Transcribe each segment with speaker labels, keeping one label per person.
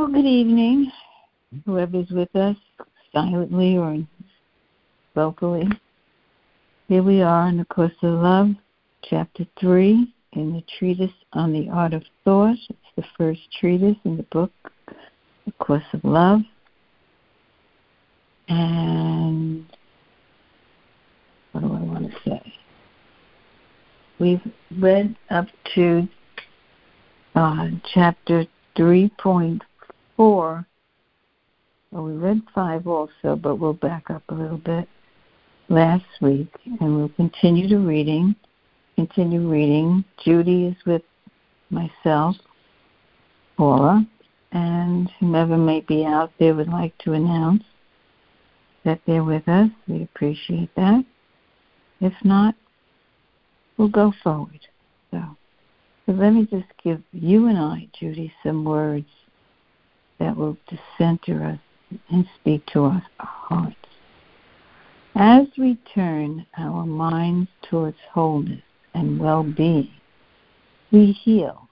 Speaker 1: Well, good evening, whoever's with us, silently or vocally. Here we are in the Course of Love, Chapter 3, in the Treatise on the Art of Thought. It's the first treatise in the book, The Course of Love. And what do I want to say? We've read up to uh, chapter 3.4. Well, we read 5 also, but we'll back up a little bit last week, and we'll continue to reading. Continue reading. Judy is with myself, Paula, and whomever may be out there would like to announce that they're with us. We appreciate that. If not, we'll go forward. So, so let me just give you and I, Judy, some words that will center us and speak to our hearts. As we turn our minds towards wholeness and well being, we heal.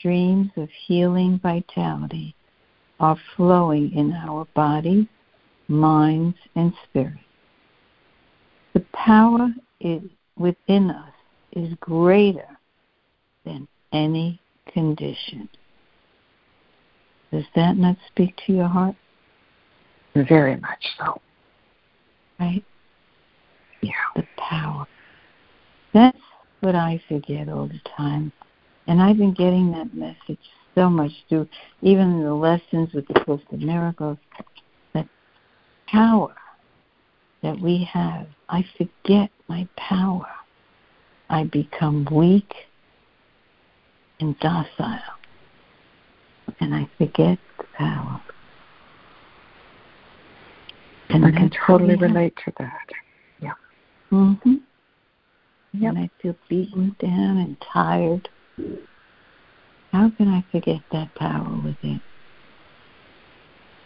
Speaker 1: Dreams of healing vitality are flowing in our bodies, minds, and spirits. The power is within us is greater than any condition. Does that not speak to your heart?
Speaker 2: Very much so.
Speaker 1: Right?
Speaker 2: Yeah.
Speaker 1: The power. That's what I forget all the time. And I've been getting that message so much through even the lessons with the Course of Miracles. That power that we have, I forget my power. I become weak and docile. And I forget the power.
Speaker 2: And I can totally relate to that. Yeah.
Speaker 1: Mhm. Yep. And I feel beaten down and tired. How can I forget that power within?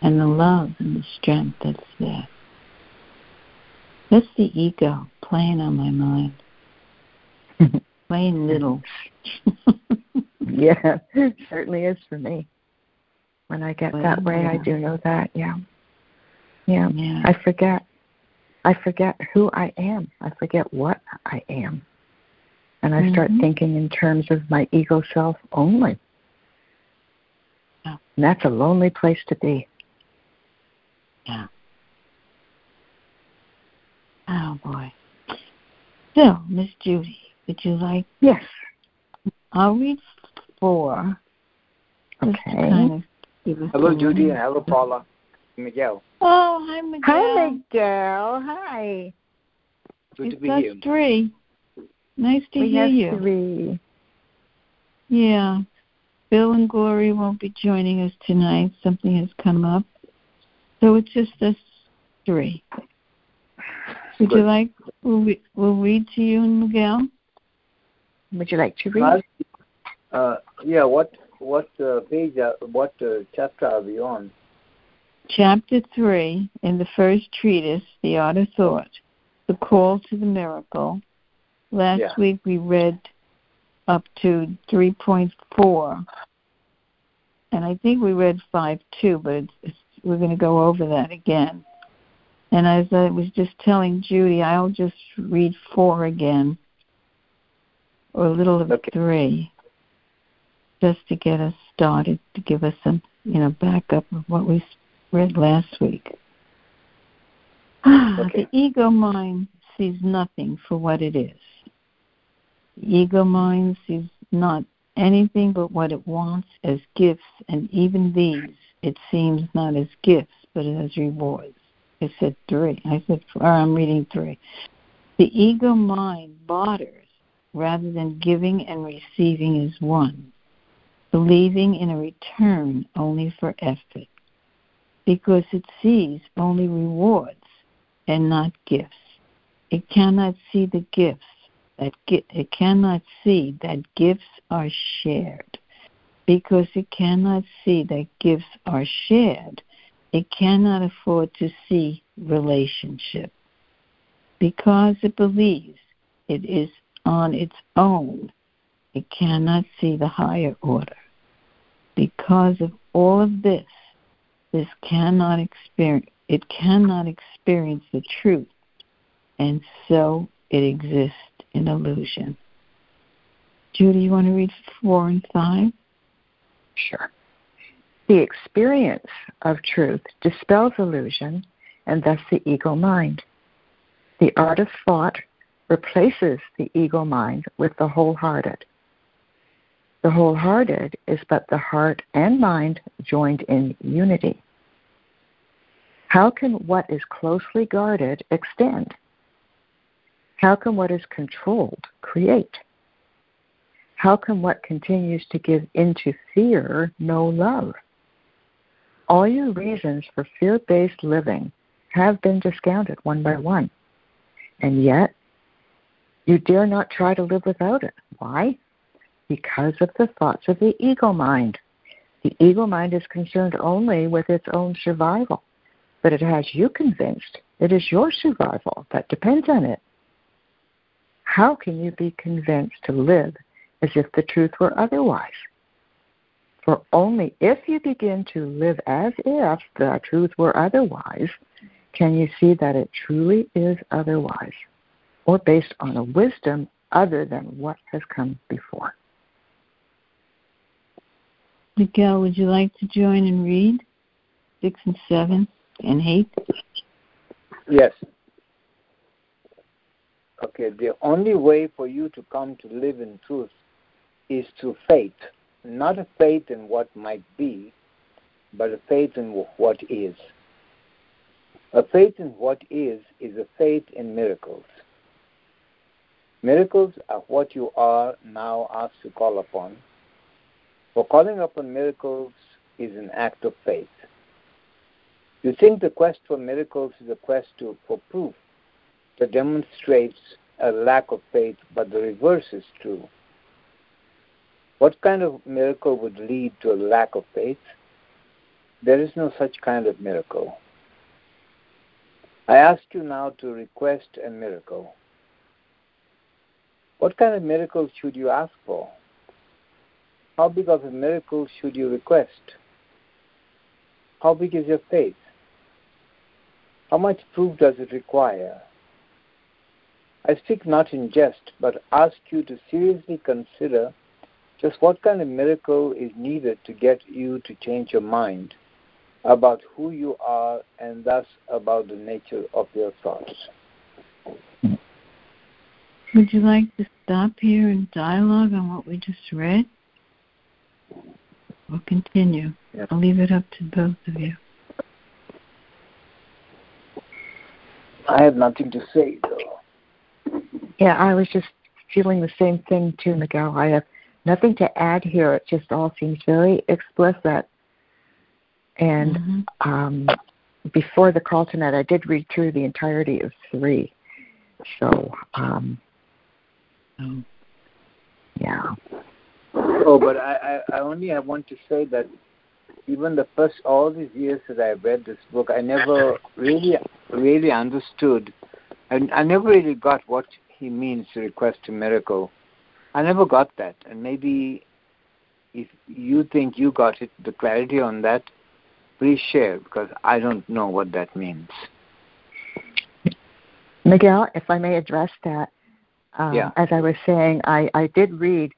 Speaker 1: And the love and the strength that's there. That's the ego playing on my mind. playing little.
Speaker 2: yeah, it certainly is for me. When I get well, that way, yeah. I do know that. Yeah. yeah. Yeah. I forget. I forget who I am. I forget what I am. And I mm-hmm. start thinking in terms of my ego self only.
Speaker 1: Yeah.
Speaker 2: And that's a lonely place to be.
Speaker 1: Yeah. Oh boy. So, Miss Judy, would you like?
Speaker 2: Yes.
Speaker 1: I'll read four.
Speaker 2: Okay. Kind of
Speaker 3: hello, Judy, and hello, Paula. Miguel.
Speaker 1: Oh, hi, Miguel.
Speaker 2: Hi, Miguel. Hi.
Speaker 3: Good
Speaker 1: it's
Speaker 3: to be here.
Speaker 1: three. Nice to
Speaker 2: we
Speaker 1: hear
Speaker 2: have
Speaker 1: you.
Speaker 2: Three.
Speaker 1: Yeah. Bill and Glory won't be joining us tonight. Something has come up. So it's just us three. Would
Speaker 3: Good.
Speaker 1: you like? We'll, we'll read to you, Miguel.
Speaker 2: Would you like to read?
Speaker 3: Uh, yeah. What what uh, page? Uh, what uh, chapter are we on?
Speaker 1: Chapter three in the first treatise, The Art of Thought, the call to the miracle. Last
Speaker 3: Yeah.
Speaker 1: week we read up to three point four, and I think we read five too, but it's, it's, we're going to go over that again. And as I was just telling Judy, I'll just read four again, or a little of
Speaker 3: Okay.
Speaker 1: three, just to get us started, to give us some, you know, backup of what we read last week.
Speaker 3: Okay.
Speaker 1: The ego mind sees nothing for what it is. The ego mind sees not anything but what it wants as gifts, and even these it seems not as gifts, but as rewards. I said three. I said four. I'm reading three. The ego mind barters rather than giving and receiving as one, believing in a return only for effort, because it sees only rewards and not gifts. It cannot see the gifts that it cannot see that gifts are shared. Because it cannot see that gifts are shared, it cannot afford to see relationship. Because it believes it is on its own, it cannot see the higher order. Because of all of this, this cannot experience it cannot experience the truth, and so it exists in illusion. Judy, you want to read four and five?
Speaker 2: Sure. The experience of truth dispels illusion and thus the ego mind. The art of thought replaces the ego mind with the wholehearted. The wholehearted is but the heart and mind joined in unity. How can what is closely guarded extend? How can what is controlled create? How can what continues to give into fear know love? All your reasons for fear based living have been discounted one by one. And yet, you dare not try to live without it. Why? Because of the thoughts of the ego mind. The ego mind is concerned only with its own survival, but it has you convinced it is your survival that depends on it. How can you be convinced to live as if the truth were otherwise? For only if you begin to live as if the truth were otherwise can you see that it truly is otherwise or based on a wisdom other than what has come before.
Speaker 1: Miguel, would you like to join and read six and seven and eight?
Speaker 3: Yes. Okay, the only way for you to come to live in truth is through faith not a faith in what might be, but a faith in what is. A faith in what is is a faith in miracles. Miracles are what you are now asked to call upon. For calling upon miracles is an act of faith. You think the quest for miracles is a quest to, for proof that demonstrates a lack of faith, but the reverse is true. What kind of miracle would lead to a lack of faith? There is no such kind of miracle. I ask you now to request a miracle. What kind of miracle should you ask for? How big of a miracle should you request? How big is your faith? How much proof does it require? I speak not in jest, but ask you to seriously consider just what kind of miracle is needed to get you to change your mind about who you are and thus about the nature of your thoughts?
Speaker 1: Would you like to stop here and dialogue on what we just read? We'll continue. Yeah. I'll leave it up to both of you.
Speaker 3: I have nothing to say, though.
Speaker 2: Yeah, I was just feeling the same thing too, Miguel. I have nothing to add here. It just all seems very explicit. And mm-hmm. um, before the call tonight, I did read through the entirety of three. So, um, oh. yeah.
Speaker 3: Oh, but I, I, I only have want to say that even the first all these years that I read this book, I never really really understood. I, I never really got what he means to request a miracle. I never got that, and maybe if you think you got it, the clarity on that, please share because I don't know what that means.
Speaker 2: Miguel, if I may address that,
Speaker 3: um, yeah.
Speaker 2: as I was saying, I, I did read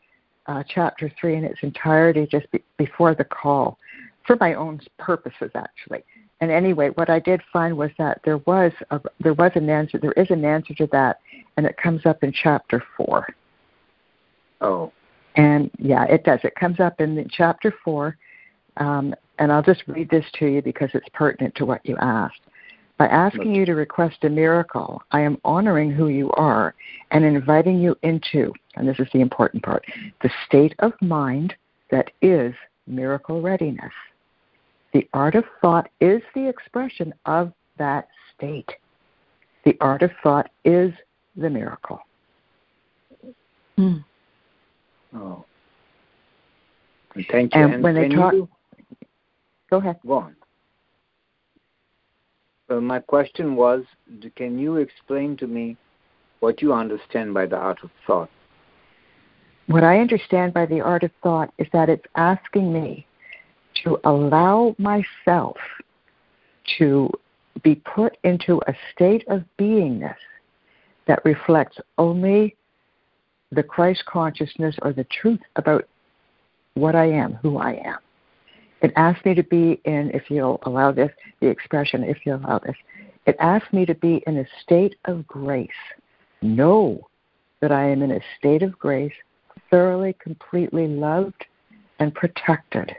Speaker 2: uh, chapter three in its entirety just be- before the call for my own purposes, actually. And anyway, what I did find was that there was a, there was an answer. There is an answer to that, and it comes up in chapter four.
Speaker 3: Oh.
Speaker 2: And yeah, it does. It comes up in chapter four, um, and I'll just read this to you because it's pertinent to what you asked. By asking you to request a miracle, I am honoring who you are and inviting you into, and this is the important part, the state of mind that is miracle readiness. The art of thought is the expression of that state. The art of thought is the miracle.
Speaker 3: Mm. Oh. Thank you.
Speaker 2: And, and when they talk, you... go ahead.
Speaker 3: Go on. So my question was, can you explain to me what you understand by the art of thought?
Speaker 2: What I understand by the art of thought is that it's asking me to allow myself to be put into a state of beingness that reflects only the Christ consciousness or the truth about what I am, who I am. It asks me to be in, if you'll allow this, the expression, if you'll allow this, it asks me to be in a state of grace. Know that I am in a state of grace, thoroughly, completely loved and protected,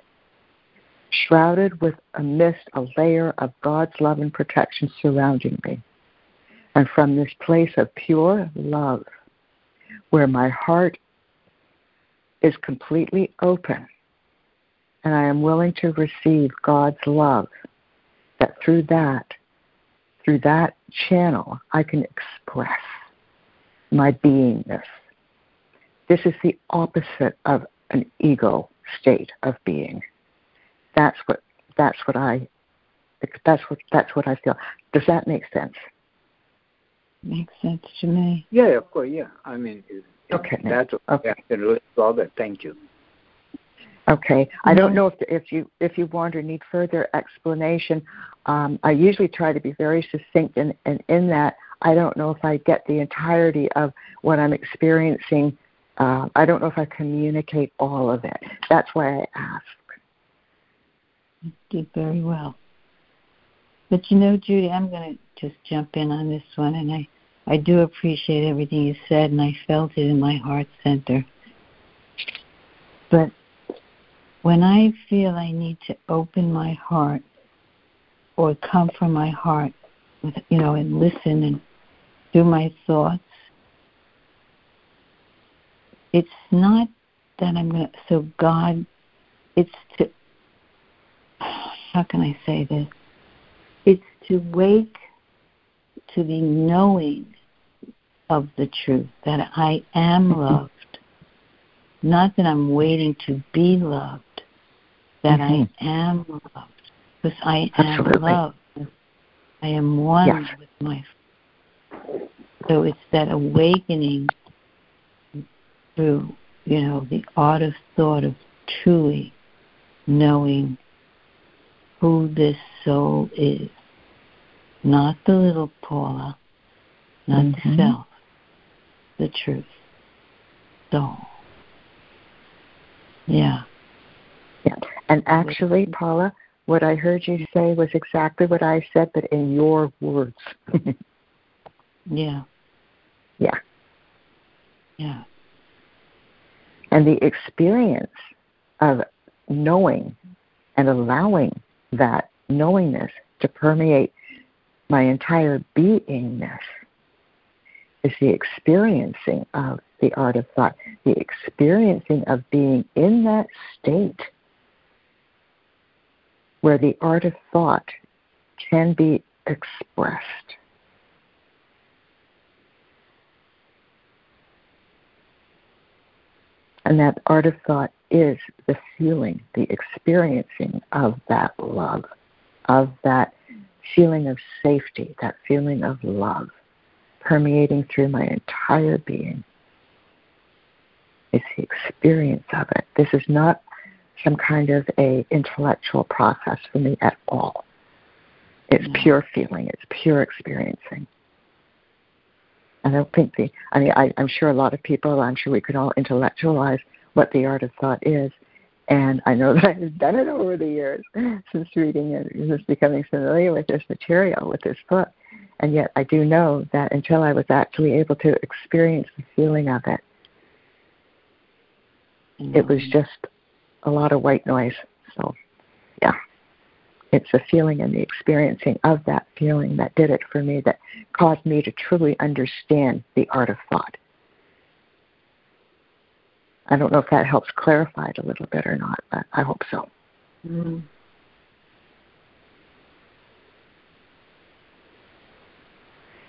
Speaker 2: shrouded with a mist, a layer of God's love and protection surrounding me. And from this place of pure love, where my heart is completely open and I am willing to receive God's love, that through that, through that channel, I can express my beingness. This is the opposite of an ego state of being. That's what that's what I that's what that's what I feel. Does that make sense?
Speaker 1: Makes sense to me.
Speaker 3: Yeah, of course. Yeah, I mean,
Speaker 2: okay,
Speaker 3: that's
Speaker 2: okay.
Speaker 3: I can really solve it. Thank you.
Speaker 2: Okay, I don't know if if you if you want or need further explanation. Um, I usually try to be very succinct, and, and in that, I don't know if I get the entirety of what I'm experiencing. Uh, I don't know if I communicate all of it. That's why I ask.
Speaker 1: You did very well. But you know, Judy, I'm going to just jump in on this one, and I I do appreciate everything you said, and I felt it in my heart center. But when I feel I need to open my heart or come from my heart, with, you know, and listen and do my thoughts, it's not that I'm going to, so God, it's to, how can I say this? It's to wake to the knowing of the truth that I am loved. Not that I'm waiting to be loved, that mm-hmm. I am loved. Because I
Speaker 2: Absolutely.
Speaker 1: am loved. I am one
Speaker 2: yes.
Speaker 1: with my. So it's that awakening through, you know, the art of thought of truly knowing who this soul is. Not the little Paula, not mm-hmm. the self, the truth. So, yeah.
Speaker 2: Yeah. And actually, Paula, what I heard you say was exactly what I said, but in your words.
Speaker 1: yeah.
Speaker 2: Yeah.
Speaker 1: Yeah.
Speaker 2: And the experience of knowing and allowing that knowingness to permeate my entire beingness is the experiencing of the art of thought, the experiencing of being in that state where the art of thought can be expressed. And that art of thought is the feeling, the experiencing of that love, of that feeling of safety, that feeling of love permeating through my entire being. It's the experience of it. This is not some kind of a intellectual process for me at all. It's mm-hmm. pure feeling. It's pure experiencing. And I don't think the. I mean, I, I'm sure a lot of people. I'm sure we could all intellectualize what the art of thought is, and I know that I've done it over the years since reading it, since becoming familiar with this material, with this book. And yet I do know that until I was actually able to experience the feeling of it, mm-hmm. it was just a lot of white noise. So, yeah. It's the feeling and the experiencing of that feeling that did it for me, that caused me to truly understand the art of thought. I don't know if that helps clarify it a little bit or not, but I hope so.
Speaker 1: Mm-hmm.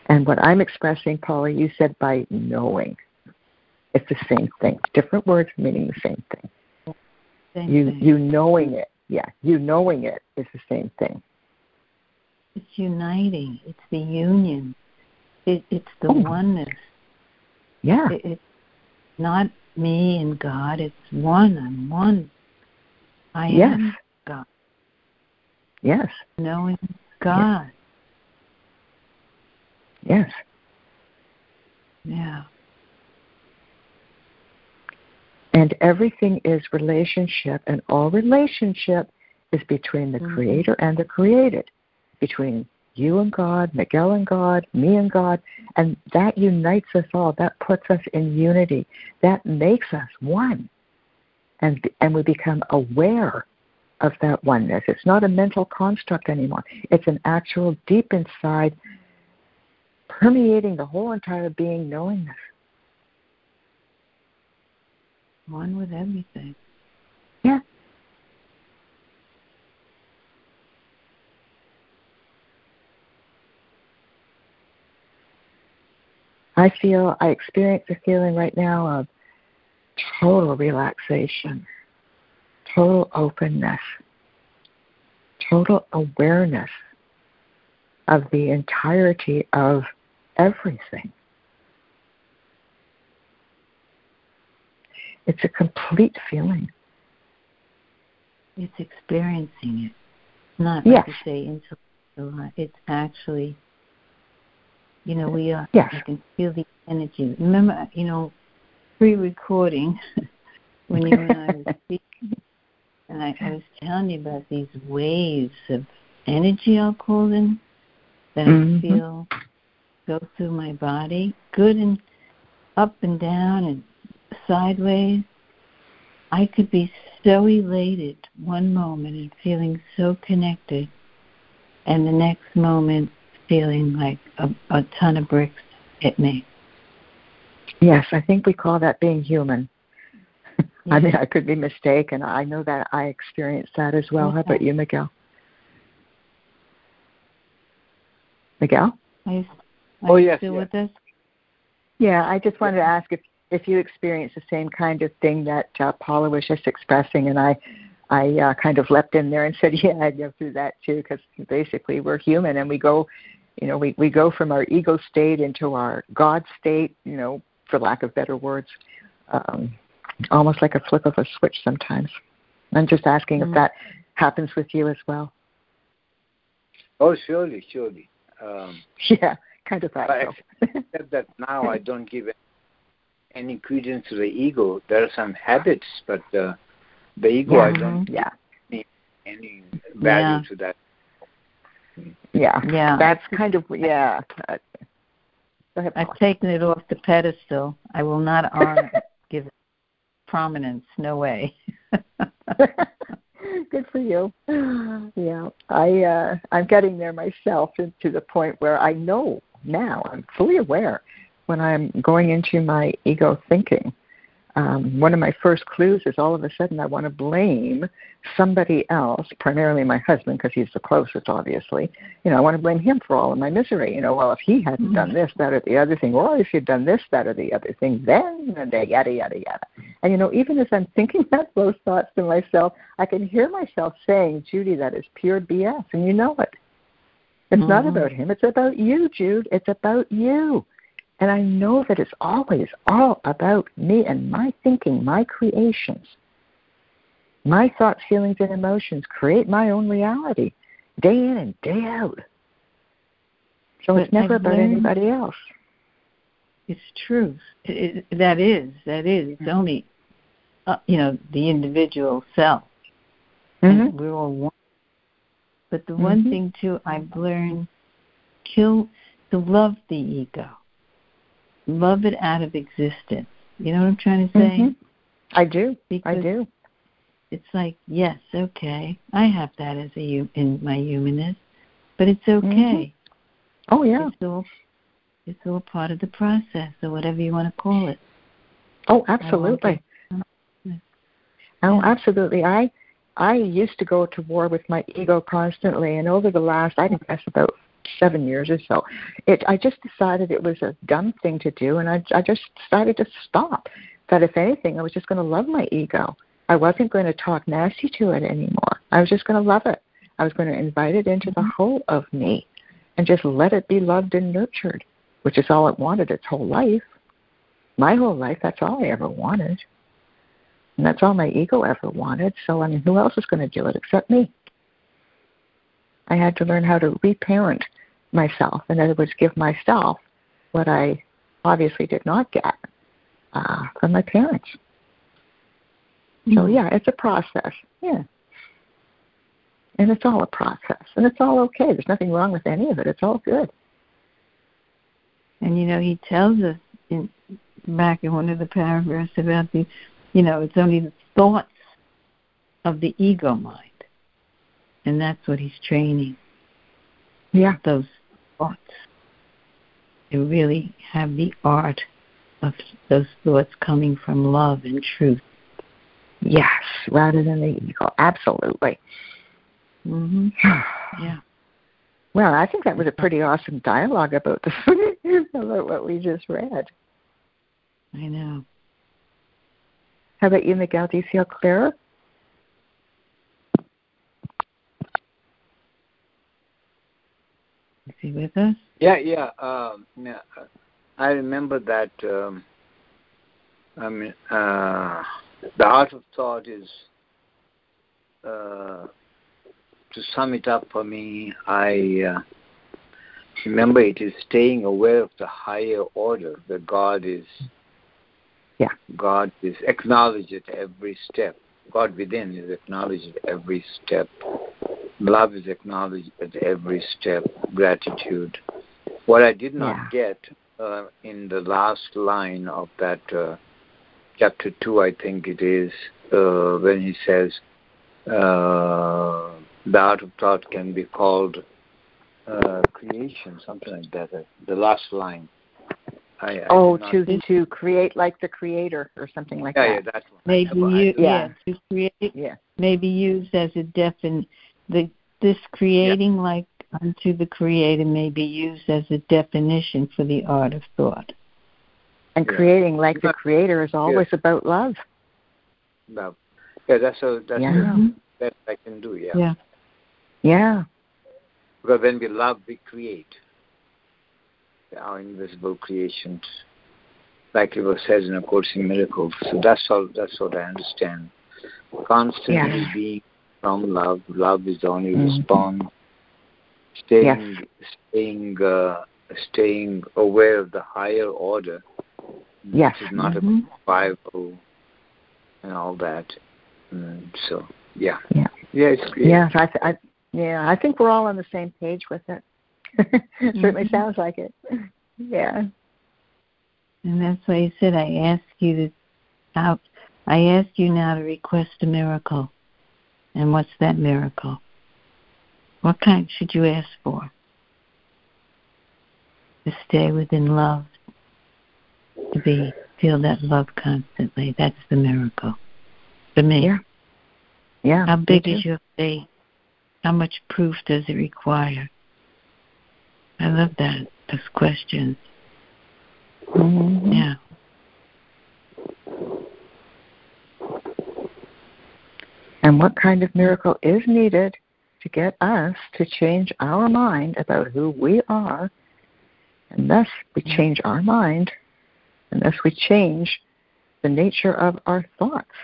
Speaker 2: And what I'm expressing, Paula, you said by knowing. It's the same thing. Different words meaning the same thing.
Speaker 1: Same
Speaker 2: you
Speaker 1: thing.
Speaker 2: you knowing it. Yeah, you knowing it is the same thing.
Speaker 1: It's uniting. It's the union. It, it's the
Speaker 2: oh.
Speaker 1: oneness.
Speaker 2: Yeah.
Speaker 1: It, it's not me and God. It's one. I'm one. I
Speaker 2: yes.
Speaker 1: am God.
Speaker 2: Yes.
Speaker 1: Knowing God.
Speaker 2: Yes.
Speaker 1: Yeah.
Speaker 2: And everything is relationship, and all relationship is between the
Speaker 1: mm-hmm.
Speaker 2: Creator and the created, between you and God, Miguel and God, me and God, and that unites us all. That puts us in unity. That makes us one. And, and we become aware of that oneness. It's not a mental construct anymore. It's an actual deep inside, permeating the whole entire being knowingness.
Speaker 1: One with everything.
Speaker 2: Yeah. I feel, I experience a feeling right now of total relaxation, total openness, total awareness of the entirety of everything. It's a complete feeling.
Speaker 1: It's experiencing it. Not
Speaker 2: yes.
Speaker 1: like say intellectual. It's actually, you know, we are.
Speaker 2: Yes.
Speaker 1: I can feel the energy. Remember, you know, pre-recording when you and I were speaking, and I, I was telling you about these waves of energy. I'll call them that
Speaker 2: mm-hmm.
Speaker 1: I feel go through my body, good and up and down and sideways. I could be so elated one moment and feeling so connected, and the next moment feeling like a, a ton of bricks hit me.
Speaker 2: Yes, I think we call that being human. Yeah. I mean, I could be mistaken. I know that I experienced that as well. Okay. How about you, Miguel? Miguel?
Speaker 1: Are you,
Speaker 3: are oh, yes,
Speaker 1: still
Speaker 3: yes.
Speaker 1: with us?
Speaker 2: Yeah, I just wanted to ask if if you experience the same kind of thing that uh, Paula was just expressing, and I, I uh, kind of leapt in there and said, yeah, I go through that too, because basically we're human and we go, you know, we we go from our ego state into our God state, you know, for lack of better words, um, almost like a flip of a switch sometimes. I'm just asking mm-hmm. if that happens with you as well.
Speaker 3: Oh, surely, surely. Um,
Speaker 2: yeah, kind of that.
Speaker 3: Except that now I don't give any credence to the ego. There are some habits, but uh, the ego,
Speaker 2: yeah.
Speaker 3: I don't
Speaker 2: yeah.
Speaker 3: any, any value
Speaker 1: yeah.
Speaker 3: to that.
Speaker 2: Yeah,
Speaker 1: yeah.
Speaker 2: That's kind of yeah. Ahead,
Speaker 1: I've taken it off the pedestal. I will not honor, give it prominence. No way.
Speaker 2: Good for you. Yeah, I uh, I'm getting there myself, to the point where I know now. I'm fully aware when I'm going into my ego thinking. Um, one of my first clues is all of a sudden I want to blame somebody else, primarily my husband because he's the closest, obviously. You know, I want to blame him for all of my misery. You know, well, if he hadn't mm-hmm. done this, that, or the other thing, or if he'd done this, that, or the other thing, then and yada yada yada. And you know, even as I'm thinking that those thoughts to myself, I can hear myself saying, "Judy, that is pure BS," and you know it. It's mm-hmm. not about him. It's about you, Jude. It's about you. And I know that it's always all about me and my thinking, my creations. My thoughts, feelings, and emotions create my own reality day in and day out. So it's never about anybody else.
Speaker 1: It's true. It, it, that is, that is. It's only, uh, you know, the individual self.
Speaker 2: Mm-hmm.
Speaker 1: we're all one. But the one mm-hmm. thing, too, I've learned kill to love the ego love it out of existence. You know what I'm trying to say?
Speaker 2: Mm-hmm. I do.
Speaker 1: Because
Speaker 2: I do.
Speaker 1: It's like, yes, okay, I have that as a in my humanness, but it's okay.
Speaker 2: Mm-hmm. Oh yeah.
Speaker 1: It's all it's all part of the process, or whatever you want to call it.
Speaker 2: Oh, absolutely. Oh, absolutely. I I used to go to war with my ego constantly, and over the last, I think that's about seven years or so. It I just decided it was a dumb thing to do, and I I just decided to stop. That if anything, I was just going to love my ego. I wasn't going to talk nasty to it anymore. I was just going to love it. I was going to invite it into the mm-hmm. whole of me, and just let it be loved and nurtured, which is all it wanted its whole life. My whole life, that's all I ever wanted. And that's all my ego ever wanted. So, I mean, who else is going to do it except me? I had to learn how to reparent myself. In other words, give myself what I obviously did not get uh, from my parents. Mm-hmm. So, yeah, it's a process. Yeah. And it's all a process. And it's all okay. There's nothing wrong with any of it. It's all good.
Speaker 1: And, you know, he tells us in, back in one of the paragraphs about the, you know, it's only the thoughts of the ego mind. And that's what he's training.
Speaker 2: Yeah.
Speaker 1: Those thoughts. To really have the art of those thoughts coming from love and truth.
Speaker 2: Yes, rather than the ego. Absolutely.
Speaker 1: Mm-hmm. yeah.
Speaker 2: Well, I think that was a pretty awesome dialogue about the about what we just read.
Speaker 1: I know.
Speaker 2: How about you, Miguel? Do you feel clearer?
Speaker 1: Is he with us?
Speaker 3: Yeah, yeah. Um, yeah. I remember that. Um, I mean, uh, the art of thought is, uh, to sum it up for me, I uh, remember it is staying aware of the higher order that God is.
Speaker 2: Yeah.
Speaker 3: God is acknowledged at every step. God within is acknowledged at every step. Love is acknowledged at every step. Gratitude. What I did not yeah. get uh, in the last line of that uh, chapter 2, I think it is, uh, when he says, uh, the art of thought can be called uh, creation, something like that. Uh, the last line.
Speaker 2: I, I oh, to to create like the creator or something like
Speaker 3: yeah,
Speaker 2: that.
Speaker 3: Yeah, that's
Speaker 1: maybe you, yeah. yeah, to create. Yeah. Maybe used as a defin the this creating yeah. like unto the creator may be used as a definition for the art of thought.
Speaker 2: And yeah. creating like the creator is always yeah. about love.
Speaker 3: Love. Yeah, that's a that's
Speaker 2: yeah.
Speaker 3: a, mm-hmm. that I can do. Yeah.
Speaker 1: Yeah.
Speaker 2: Yeah.
Speaker 3: Because when we love, we create our invisible creations, like it was said in A Course in Miracles. So that's all. That's what I understand. Constantly yeah. being from love. Love is the only mm-hmm. response. Staying, yes. staying, uh, staying aware of the higher order.
Speaker 2: Yes.
Speaker 3: Which is not
Speaker 2: mm-hmm.
Speaker 3: a Bible and all that. And so, yeah.
Speaker 2: Yeah.
Speaker 3: Yeah, it's great.
Speaker 2: Yeah, I, I, yeah, I think we're all on the same page with it. Certainly mm-hmm. sounds like it. Yeah.
Speaker 1: And that's why he said, I ask you to out. I ask you now to request a miracle. And what's that miracle? What kind should you ask for? To stay within love, to be feel that love constantly. That's the miracle for me.
Speaker 2: Yeah. Yeah.
Speaker 1: How big is your faith? How much proof does it require? I love that. Those questions.
Speaker 2: Mm-hmm.
Speaker 1: Yeah.
Speaker 2: And what kind of miracle is needed to get us to change our mind about who we are, and thus we change our mind, and thus we change the nature of our thoughts.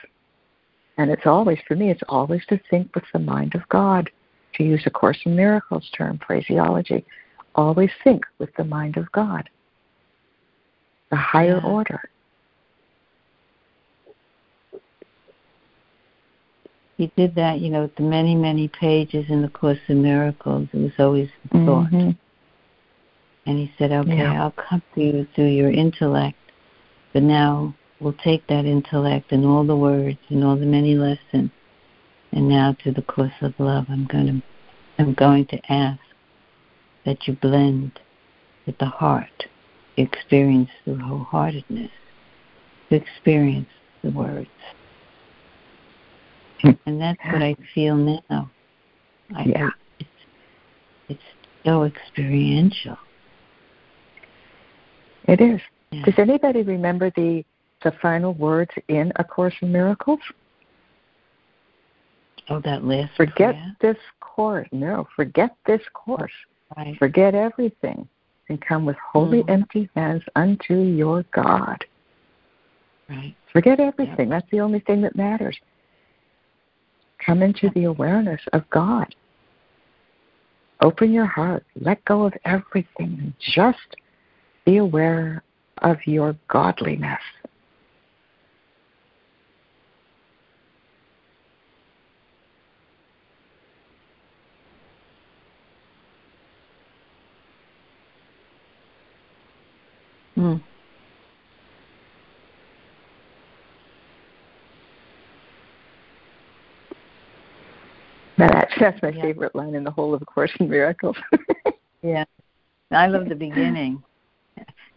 Speaker 2: And it's always, for me, it's always to think with the mind of God, to use a Course in Miracles term, phraseology. Always think with the mind of God, the higher yeah. order.
Speaker 1: He did that, you know, with the many, many pages in the Course in Miracles. It was always thought.
Speaker 2: Mm-hmm.
Speaker 1: And he said, okay, yeah. I'll come to you through your intellect, but now we'll take that intellect and all the words and all the many lessons, and now to the course of love, I'm going to, I'm going to ask that you blend with the heart, experience the wholeheartedness, to experience the words. and that's what I feel now. I,
Speaker 2: yeah.
Speaker 1: I, it's, it's so experiential.
Speaker 2: It is. Yeah. Does anybody remember the the final words in A Course in Miracles?
Speaker 1: Oh, that list.
Speaker 2: Forget this course. No, forget this course.
Speaker 1: Right.
Speaker 2: Forget everything and come with holy mm. empty hands unto your God.
Speaker 1: Right.
Speaker 2: Forget everything. That's the only thing that matters. Come into the awareness of God. Open your heart. Let go of everything. and Just be aware of your godliness.
Speaker 1: Mm.
Speaker 2: That's, my yeah. favorite line in the whole of A Course in Miracles.
Speaker 1: yeah. I love the beginning.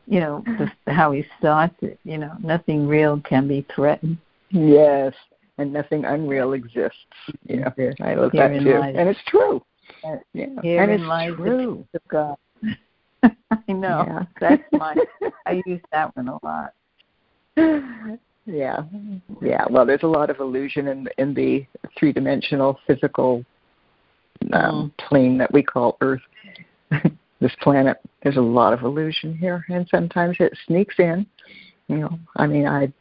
Speaker 1: You know, the, how he starts it. You know, nothing real can be threatened.
Speaker 2: Yes, and nothing unreal exists. Yeah, I love that too. And it's true.
Speaker 1: Uh, yeah, and it's true. Of God. I know. Yeah. That's my. I use that one a lot.
Speaker 2: Yeah, yeah. Well, there's a lot of illusion in in the three dimensional physical um, mm. plane that we call Earth. this planet. There's a lot of illusion here, and sometimes it sneaks in. You know, I mean, I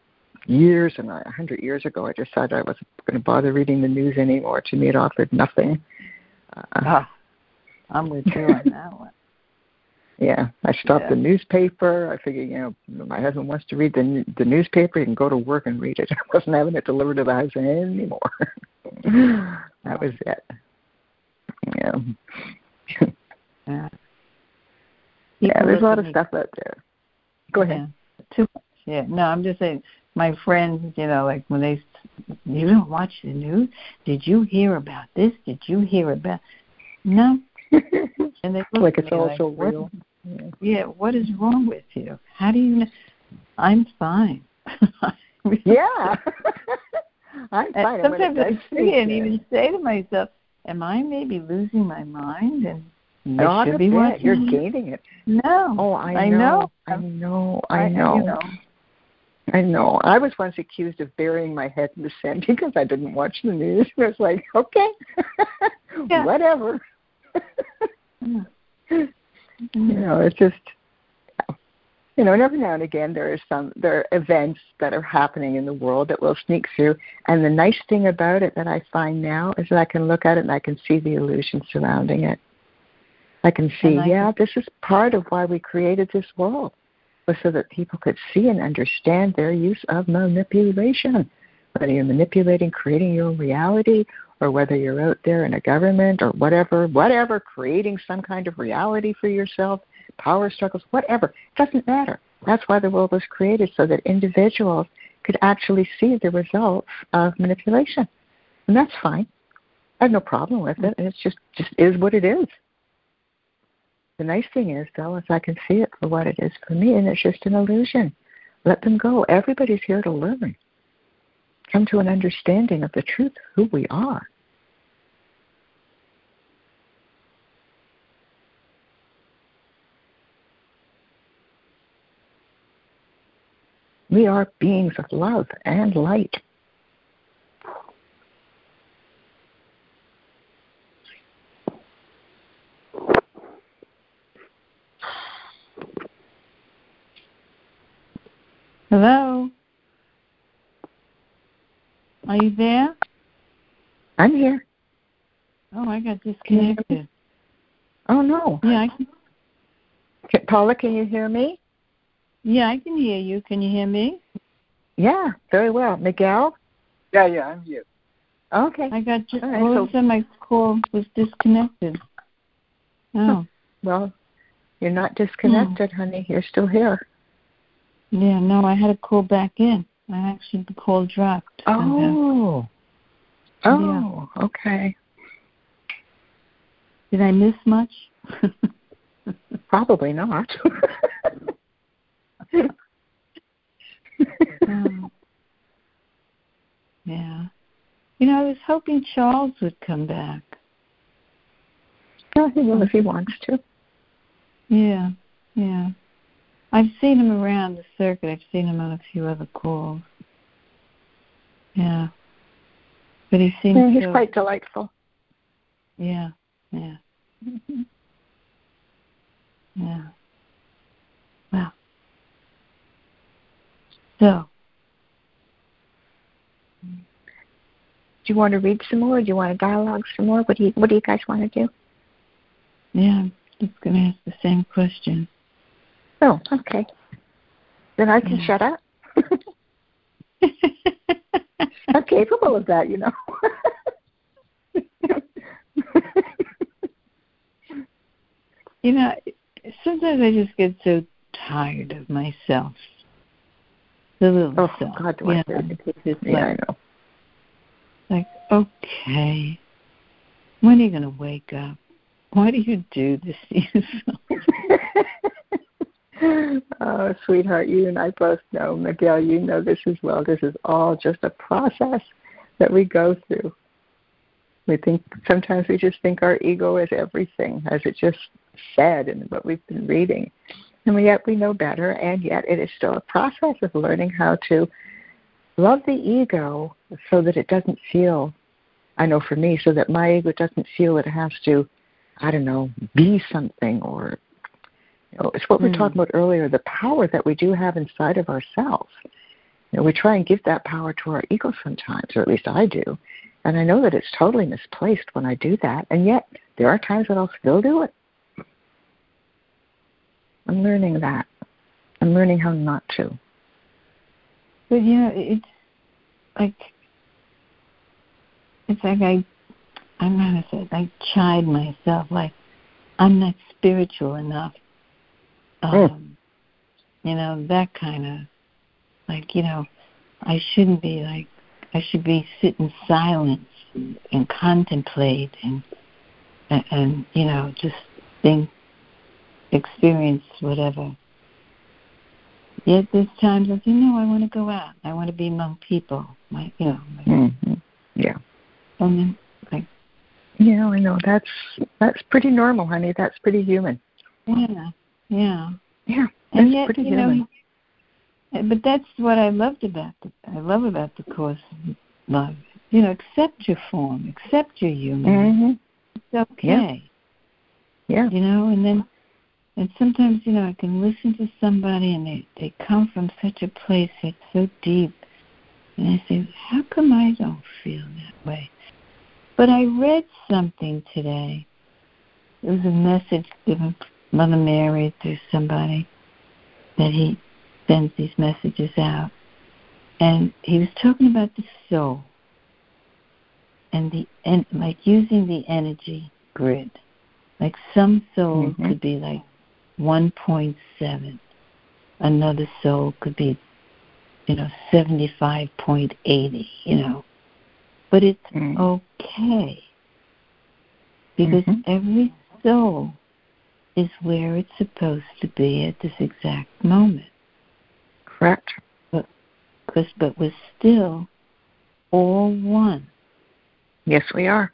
Speaker 2: years and a hundred years ago, I decided I wasn't going to bother reading the news anymore. To me, it offered nothing.
Speaker 1: Uh, ah, I'm with you on that one.
Speaker 2: Yeah, I stopped yeah. the newspaper. I figured, you know, my husband wants to read the the newspaper. He can go to work and read it. I wasn't having it delivered to the house anymore. that was it. Yeah. yeah. Yeah, there's a lot of stuff out there. Go ahead.
Speaker 1: Yeah. Too much. Yeah. No, I'm just saying. My friends, you know, like when they, you don't watch the news. Did you hear about this? Did you hear about? No. and they look
Speaker 2: like it's all
Speaker 1: like,
Speaker 2: so real.
Speaker 1: Yeah. yeah. What is wrong with you? How do you? know? I'm fine.
Speaker 2: yeah. I'm fine.
Speaker 1: Sometimes I see it and even say to myself, "Am I maybe losing my mind?" And
Speaker 2: not
Speaker 1: I should
Speaker 2: a
Speaker 1: be
Speaker 2: bit.
Speaker 1: watching.
Speaker 2: You're gaining it.
Speaker 1: No.
Speaker 2: Oh, I,
Speaker 1: I
Speaker 2: know.
Speaker 1: know.
Speaker 2: I know. I know. You know. I know. I was once accused of burying my head in the sand because I didn't watch the news. I was like, okay, whatever. you know, it's just you know, and every now and again there are some there are events that are happening in the world that will sneak through. And the nice thing about it that I find now is that I can look at it and I can see the illusion surrounding it. I can see, I yeah, this is part of why we created this world, was so that people could see and understand their use of manipulation. Whether you're manipulating, creating your own reality, or whether you're out there in a government or whatever, whatever, creating some kind of reality for yourself, power struggles, whatever, it doesn't matter. That's why the world was created, so that individuals could actually see the results of manipulation. And that's fine. I have no problem with it. It's just just is what it is. The nice thing is, though, is I can see it for what it is for me, and it's just an illusion. Let them go. Everybody's here to learn. Come to an understanding of the truth, who we are. We are beings of love and light.
Speaker 1: Hello? Are you there?
Speaker 2: I'm here.
Speaker 1: Oh, I got disconnected.
Speaker 2: Oh no.
Speaker 1: Yeah, I can.
Speaker 2: Paula, can you hear me?
Speaker 1: Yeah, I can hear you. Can you hear me?
Speaker 2: Yeah, very well. Miguel?
Speaker 3: Yeah, yeah, I'm here.
Speaker 2: Okay.
Speaker 1: I got just right, all so, of a my call was disconnected. Oh.
Speaker 2: Well, you're not disconnected, hmm. honey. You're still here.
Speaker 1: Yeah, no, I had to call back in. I actually the call dropped.
Speaker 2: Oh. Oh, yeah. okay.
Speaker 1: Did I miss much?
Speaker 2: Probably not.
Speaker 1: um, yeah. You know, I was hoping Charles would come back.
Speaker 2: Yeah, he will if he wants to.
Speaker 1: Yeah, yeah. I've seen him around the circuit. I've seen him on a few other calls. Yeah. But he seems
Speaker 2: yeah, he's
Speaker 1: so,
Speaker 2: quite delightful.
Speaker 1: Yeah, yeah. Mm-hmm. Yeah. So,
Speaker 2: do you want to read some more? Do you want to dialogue some more? What do you What do you guys want to do?
Speaker 1: Yeah, I'm just going to ask the same question.
Speaker 2: Oh, okay. Then I can yeah. shut up. I'm capable of that, you know.
Speaker 1: you know, sometimes I just get so tired of myself
Speaker 2: Oh. God, do yeah, I
Speaker 1: it's
Speaker 2: yeah,
Speaker 1: like,
Speaker 2: I know.
Speaker 1: Like, okay, when are you going to wake up? Why do you do this to
Speaker 2: yourself? oh, sweetheart, you and I both know, Miguel, you know this as well. This is all just a process that we go through. We think sometimes we just think our ego is everything, as it just said in what we've been reading. And yet we know better, and yet it is still a process of learning how to love the ego so that it doesn't feel, I know for me, so that my ego doesn't feel it has to I don't know, be something or you know, it's what mm. we talked about earlier, the power that we do have inside of ourselves. You know, we try and give that power to our ego sometimes, or at least I do. And I know that it's totally misplaced when I do that, and yet there are times that I'll still do it. I'm learning that. I'm learning how not to.
Speaker 1: But yeah, it's like it's like I I'm gonna say I chide myself like I'm not spiritual enough. Hmm. Um, You know that kind of like you know I shouldn't be like I should be sit in silence and, and contemplate and, and and you know just think, experience whatever. Yet there's times I say, no, I want to go out. I want to be among people. My, you know. My,
Speaker 2: mm-hmm. Yeah.
Speaker 1: And then like.
Speaker 2: yeah, I know. That's that's pretty normal, honey. That's pretty human.
Speaker 1: Yeah, yeah,
Speaker 2: yeah.
Speaker 1: And yet,
Speaker 2: pretty
Speaker 1: you
Speaker 2: human.
Speaker 1: know, but that's what I loved about the I love about the course love. You know, accept your form, accept your human.
Speaker 2: Mm-hmm.
Speaker 1: It's okay.
Speaker 2: Yeah.
Speaker 1: yeah. You know, and then and sometimes you know I can listen to somebody and they they come from such a place that's so deep, and I say, how come I don't feel that way? But I read something today. It was a message given Mother Mary through somebody that he sends these messages out. And he was talking about the soul and the and like using the energy grid. Like some souls mm-hmm. could be like 1.7. Another soul could be, you know, 75.80, you know. But it's mm. okay because mm-hmm. every soul is where it's supposed to be at this exact moment.
Speaker 2: Correct.
Speaker 1: But, cause, but we're still all one.
Speaker 2: Yes, we are.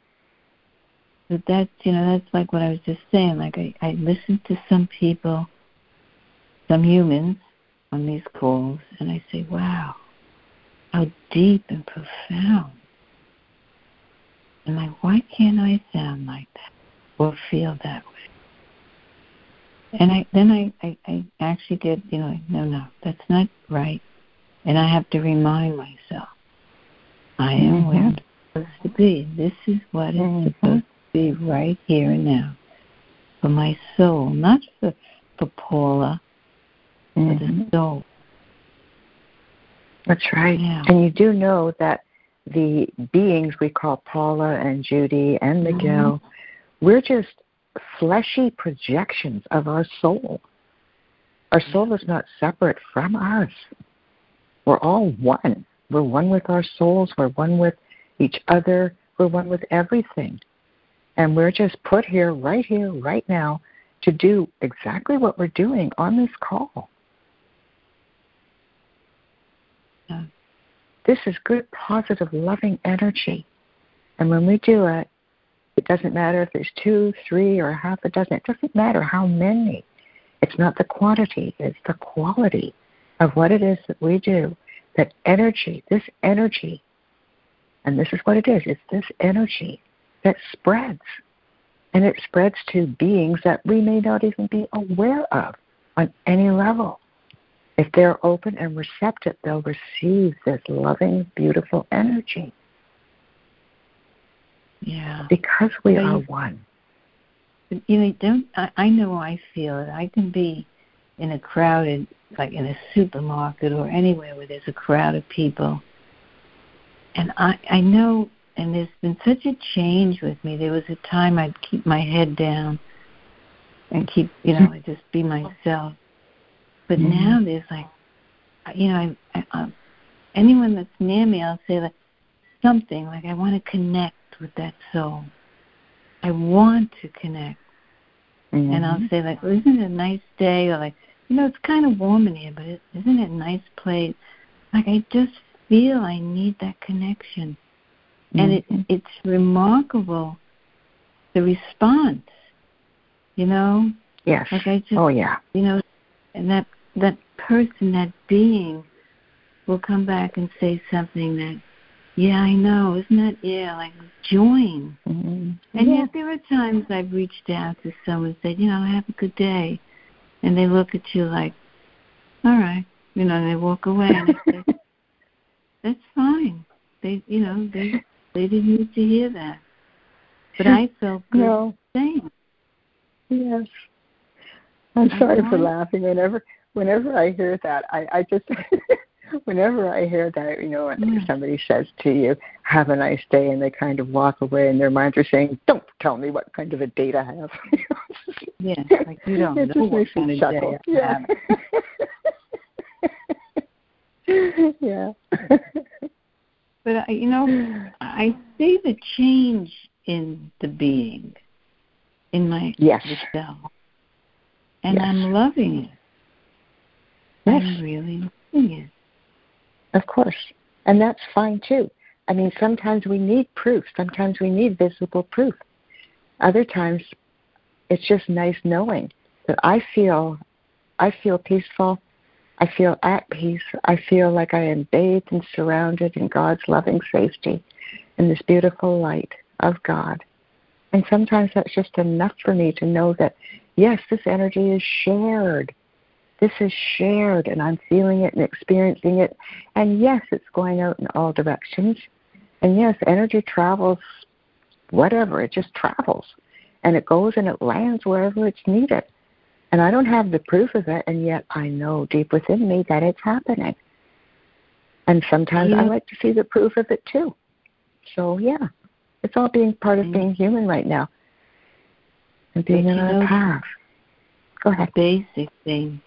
Speaker 1: But that's you know that's like what I was just saying. Like I I listen to some people, some humans on these calls, and I say, wow, how deep and profound I'm like, why can't I sound like that or feel that way? And I then I, I, I actually get, you know, no, no, that's not right. And I have to remind myself, I am mm-hmm. where I'm supposed to be. This is what mm-hmm. is supposed to be right here and now for my soul, not for, for Paula, mm-hmm. for the soul.
Speaker 2: That's right.
Speaker 1: Yeah.
Speaker 2: And you do know that the beings we call Paula and Judy and mm-hmm. Miguel, mm-hmm. we're just fleshy projections of our soul. Our soul is not separate from us. We're all one. We're one with our souls. We're one with each other. We're one with everything. And we're just put here, right here, right now, to do exactly what we're doing on this call.
Speaker 1: Yeah.
Speaker 2: This is good, positive, loving energy. And when we do it, it doesn't matter if there's two, three, or half a dozen. It doesn't matter how many. It's not the quantity, it's the quality of what it is that we do. That energy, this energy, and this is what it is it's this energy that spreads. And it spreads to beings that we may not even be aware of on any level. If they're open and receptive, they'll receive this loving, beautiful energy.
Speaker 1: Yeah.
Speaker 2: Because we are one.
Speaker 1: You know, don't I, I know I feel it. I can be in a crowded like in a supermarket or anywhere where there's a crowd of people. And I I know and there's been such a change with me. There was a time I'd keep my head down and keep, you know, I just be myself. But mm-hmm. now there's like, you know, I, I, I, anyone that's near me, I'll say like something like I want to connect with that soul. I want to connect, mm-hmm. and I'll mm-hmm. say like, well, "Isn't it a nice day?" Or like, "You know, it's kind of warm in here, but is isn't it a nice place?" Like I just feel I need that connection, mm-hmm. and it mm-hmm. it's remarkable the response. You know.
Speaker 2: Yes.
Speaker 1: Like I just.
Speaker 2: Oh yeah.
Speaker 1: You know, and that that person, that being, will come back and say something that yeah, I know. Isn't that yeah? Like join. Mm-hmm. And yeah. yet there are times I've reached out to someone and said, you know, have a good day, and they look at you like, all right, you know, and they walk away, and say, that's fine. They, you know, they they didn't need to hear that, but I felt good no. saying.
Speaker 2: Yes. I'm sorry for laughing. Whenever whenever I hear that, I I just whenever I hear that, you know, mm. somebody says to you, "Have a nice day," and they kind of walk away, and their minds are saying, "Don't tell me what kind of a date I have."
Speaker 1: yeah, like you don't it know what kind of
Speaker 2: chuckle. day
Speaker 1: yeah.
Speaker 2: yeah.
Speaker 1: But you know, I see the change in the being, in my
Speaker 2: yes.
Speaker 1: self, and
Speaker 2: yes.
Speaker 1: I'm loving it.
Speaker 2: Yes.
Speaker 1: I'm really loving it.
Speaker 2: Of course. And that's fine too. I mean, sometimes we need proof. Sometimes we need visible proof. Other times, it's just nice knowing that I feel, I feel peaceful. I feel at peace. I feel like I am bathed and surrounded in God's loving safety, in this beautiful light of God. And sometimes that's just enough for me to know that, yes, this energy is shared. This is shared, and I'm feeling it and experiencing it. And yes, it's going out in all directions. And yes, energy travels, whatever, it just travels. And it goes and it lands wherever it's needed. And I don't have the proof of it, and yet I know deep within me that it's happening. And sometimes yeah. I like to see the proof of it too. So, yeah, it's all being part of mm. being human right now and being in our path. Go ahead.
Speaker 1: Basic thing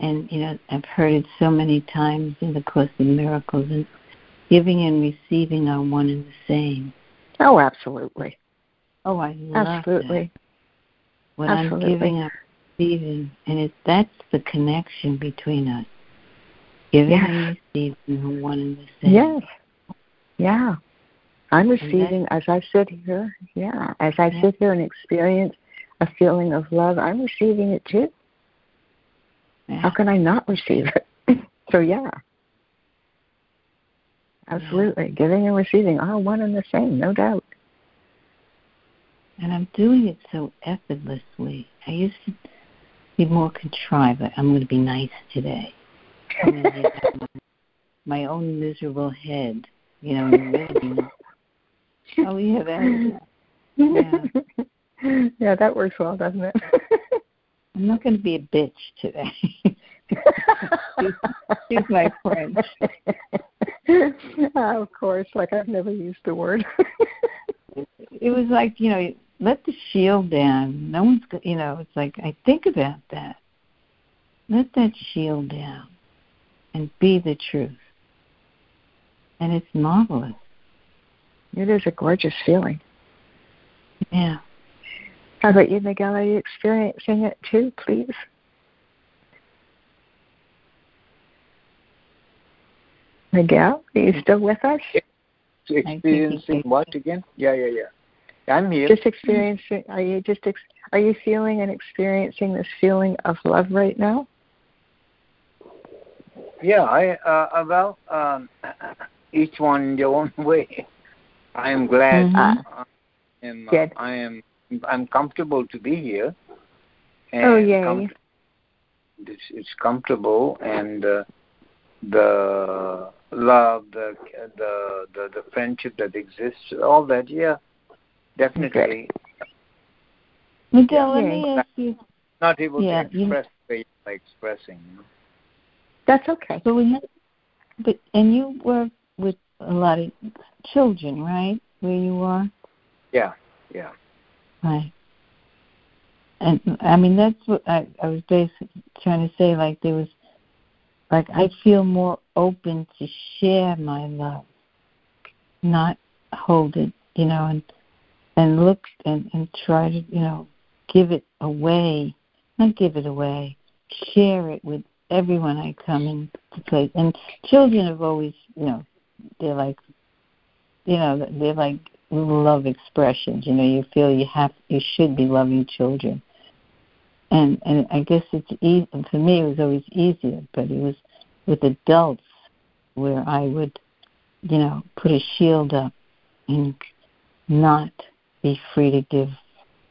Speaker 1: and you know I've heard it so many times in the Course in Miracles, and giving and receiving are one and the same.
Speaker 2: Oh, absolutely.
Speaker 1: Oh, I love
Speaker 2: absolutely.
Speaker 1: That. When
Speaker 2: absolutely.
Speaker 1: I'm giving, I'm receiving, and it that's the connection between us. Giving
Speaker 2: yes.
Speaker 1: and receiving are one and the same.
Speaker 2: Yes. Yeah. I'm receiving as I sit here. Yeah, as I sit here and experience a feeling of love, I'm receiving it too. How can I not receive it? so, yeah. Absolutely. Yeah. Giving and receiving are one and the same, no doubt.
Speaker 1: And I'm doing it so effortlessly. I used to be more contrived. I'm going to be nice today. my, my own miserable head, you know, really. oh yeah, that.
Speaker 2: Yeah. yeah, that works well, doesn't it?
Speaker 1: I'm not going to be a bitch today. Excuse my friend.
Speaker 2: Uh, of course, like I've never used the word.
Speaker 1: it was like you know, let the shield down. No one's, you know, it's like I think about that. Let that shield down, and be the truth. And it's marvelous.
Speaker 2: It is a gorgeous feeling.
Speaker 1: Yeah.
Speaker 2: How about you, Miguel? Are you experiencing it too, please? Miguel, are you mm-hmm. still with us?
Speaker 3: Experiencing what again? Yeah, yeah, yeah. I'm here.
Speaker 2: Just experiencing. Are you just? Ex, are you feeling and experiencing this feeling of love right now?
Speaker 3: Yeah, I uh, well, um, each one in their own way. I am glad. Mm-hmm. I am. Uh, I am I'm comfortable to be here.
Speaker 2: And oh yeah.
Speaker 3: Com- it's, it's comfortable and uh, the love, the, the the the friendship that exists, all that. Yeah, definitely.
Speaker 1: Miguel, let me ask you.
Speaker 3: Not able yeah, to express the way you're expressing. You know?
Speaker 2: That's okay.
Speaker 1: But we, but and you work with a lot of children, right? Where you are.
Speaker 3: Yeah. Yeah.
Speaker 1: Right. And I mean that's what I, I was basically trying to say. Like there was, like I feel more open to share my love, not hold it, you know, and and look and and try to you know give it away, not give it away, share it with everyone I come into place. And children have always, you know, they're like, you know, they're like love expressions. You know, you feel you have, you should be loving children. And and I guess it's easy for me. It was always easier, but it was with adults where I would, you know, put a shield up and not be free to give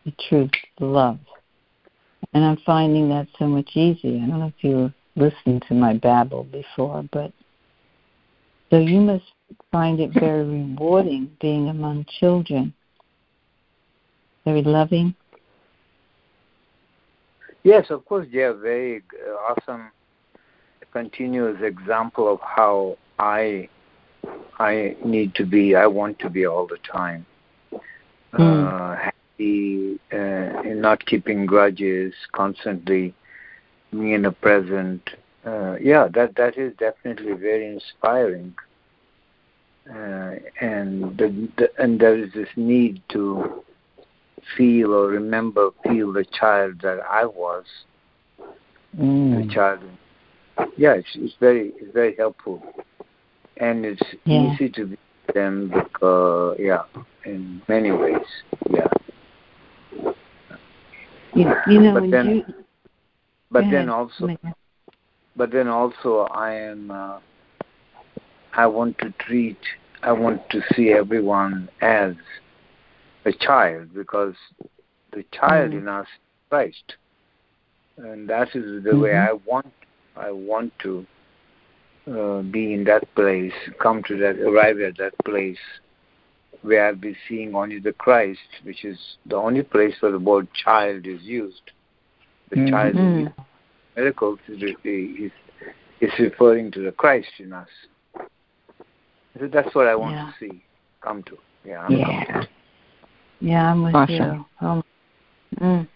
Speaker 1: the truth, love. And I'm finding that so much easier. I don't know if you listening to my babble before, but so you must find it very rewarding being among children. Very loving.
Speaker 3: Yes, of course, they are very awesome, continuous example of how I I need to be. I want to be all the time. Mm. Uh, happy, uh, not keeping grudges, constantly being in the present. Uh, yeah, that that is definitely very inspiring. Uh, and the, the, and there is this need to feel or remember feel the child that I was.
Speaker 1: Mm.
Speaker 3: The child. Yeah, it's, it's very it's very helpful, and it's yeah. easy to be them because yeah, in many ways, yeah.
Speaker 1: You, you know,
Speaker 3: but then,
Speaker 1: you,
Speaker 3: but then also, but then also, I am. Uh, I want to treat. I want to see everyone as a child because the child mm. in us is Christ, and that is the mm-hmm. way I want. I want to uh, be in that place, come to that, arrive at that place where I'll be seeing only the Christ, which is the only place where the word child is used. The mm-hmm. child in miracles is, is, is referring to the Christ in us. So that's what I want yeah. to see, come to. Yeah, I'm
Speaker 1: yeah. Yeah, I'm with awesome. you. Um, mm.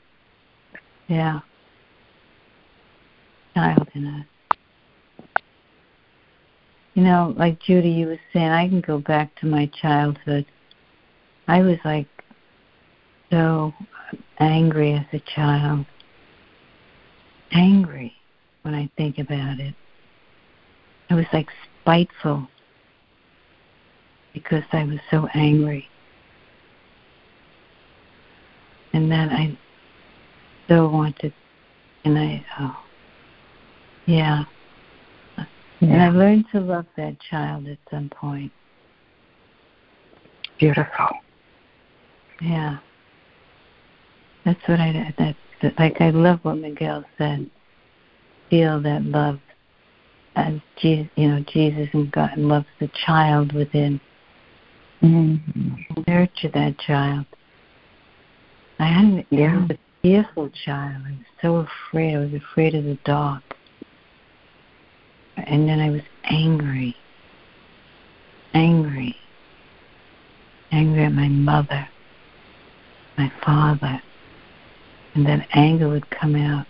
Speaker 1: Yeah. Child in us. You know, like Judy, you were saying, I can go back to my childhood. I was like so angry as a child. Angry when I think about it. I was like spiteful because I was so angry. And then I so wanted, and I, oh, yeah. Yeah. And I learned to love that child at some point.
Speaker 2: Beautiful.
Speaker 1: Yeah. That's what I that like I love what Miguel said. Feel that love as Jesus, you know, Jesus and God loves the child within. Mm-hmm. Nurture that child. I had yeah. a fearful child. I was so afraid. I was afraid of the dark. And then I was angry. Angry. Angry at my mother, my father. And then anger would come out.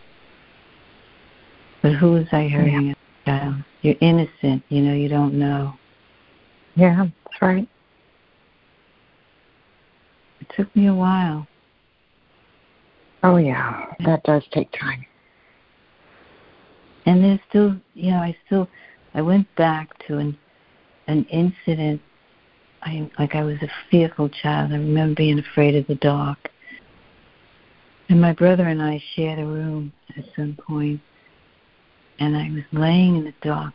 Speaker 1: But who was I hurting yeah. as a child? You're innocent, you know, you don't know.
Speaker 2: Yeah, that's right.
Speaker 1: It took me a while.
Speaker 2: Oh yeah, that does take time
Speaker 1: and there's still you know i still i went back to an an incident. I like i was a fearful child. I remember being afraid of the dark. And my brother and i shared a room at some point. And i was laying in the dark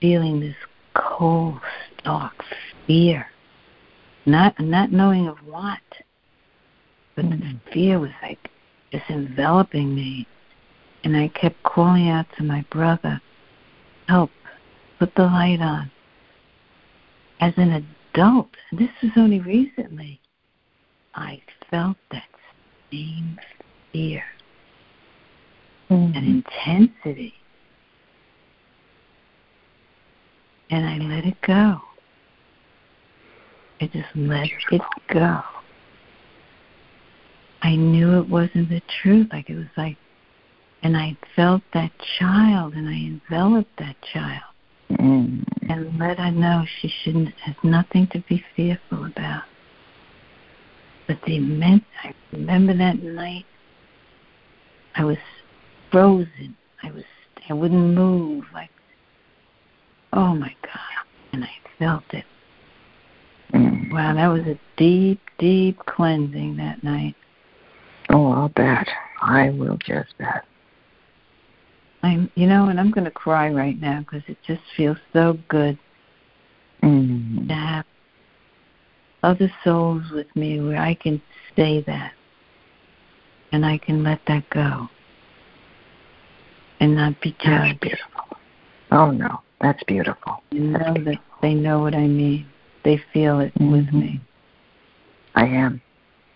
Speaker 1: feeling this cold dark fear. Not not knowing of what but mm-hmm. the fear was like just enveloping me and I kept calling out to my brother, Help, put the light on. As an adult, this was only recently, I felt that same fear mm-hmm. and intensity. And I let it go. I just let it go. I knew it wasn't the truth. Like it was like, and I felt that child and I enveloped that child mm. and let her know she shouldn't, has nothing to be fearful about. But the immense, I remember that night, I was frozen. I was, I wouldn't move. Like, oh my God. And I felt it. Mm. Wow, that was a deep, deep cleansing that night.
Speaker 2: Oh, I'll bet. I will just bet.
Speaker 1: I'm, you know, and I'm going to cry right now because it just feels so good mm. to have other souls with me where I can say that and I can let that go and not be judged.
Speaker 2: That's beautiful. Oh no, that's beautiful.
Speaker 1: And know that they know what I mean. They feel it mm-hmm. with me.
Speaker 2: I am.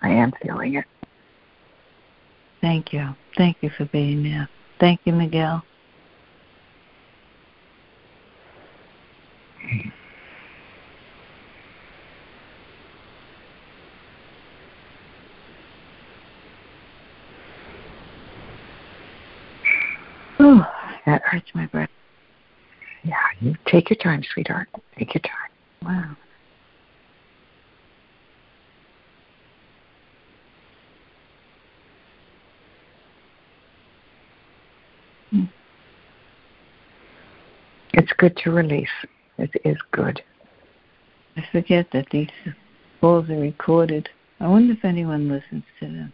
Speaker 2: I am feeling it.
Speaker 1: Thank you. Thank you for being there. Thank you, Miguel.
Speaker 2: Oh, that hurts my breath. Yeah, you take your time, sweetheart. Take your time.
Speaker 1: Wow.
Speaker 2: It's good to release. It is good.
Speaker 1: I forget that these calls are recorded. I wonder if anyone listens to them.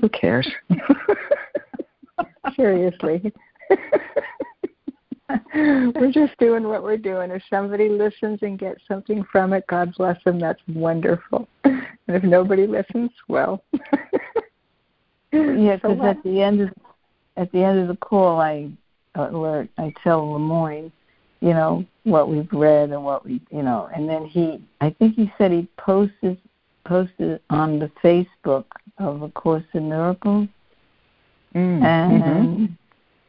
Speaker 2: Who cares? Seriously. we're just doing what we're doing. If somebody listens and gets something from it, God bless them. That's wonderful. And if nobody listens, well.
Speaker 1: yeah, because so at the end of at the end of the call, I alert. I tell Lemoyne, you know, what we've read and what we, you know, and then he, I think he said he posted posted on the Facebook of A Course in Miracles, mm, and mm-hmm.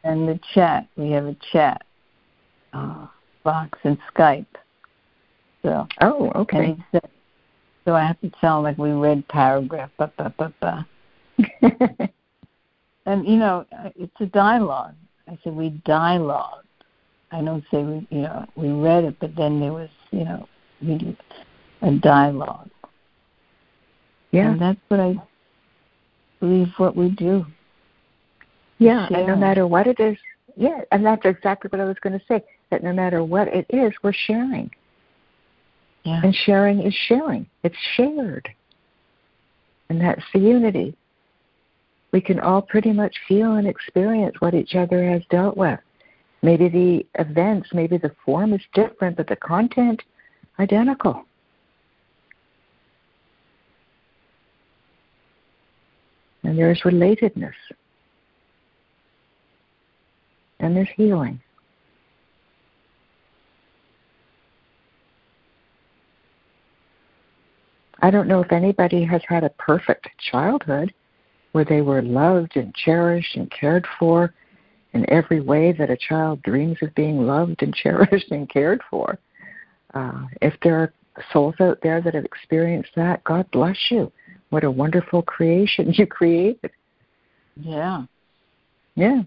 Speaker 1: and the chat. We have a chat uh, box and Skype. So
Speaker 2: oh, okay.
Speaker 1: Said, so I have to tell like we read paragraph, ba ba ba ba. and you know, it's a dialogue. I said we dialogue. I don't say we, you know, we read it, but then there was, you know, we did a dialogue.
Speaker 2: Yeah,
Speaker 1: and that's what I believe what we do.
Speaker 2: Yeah, and no matter what it is, yeah, and that's exactly what I was going to say. That no matter what it is, we're sharing.
Speaker 1: Yeah.
Speaker 2: And sharing is sharing. It's shared. And that's the unity we can all pretty much feel and experience what each other has dealt with. Maybe the events, maybe the form is different, but the content identical. And there's relatedness. And there's healing. I don't know if anybody has had a perfect childhood where they were loved and cherished and cared for in every way that a child dreams of being loved and cherished and cared for. Uh, if there are souls out there that have experienced that, God bless you. What a wonderful creation you created.
Speaker 1: Yeah.
Speaker 2: Yeah.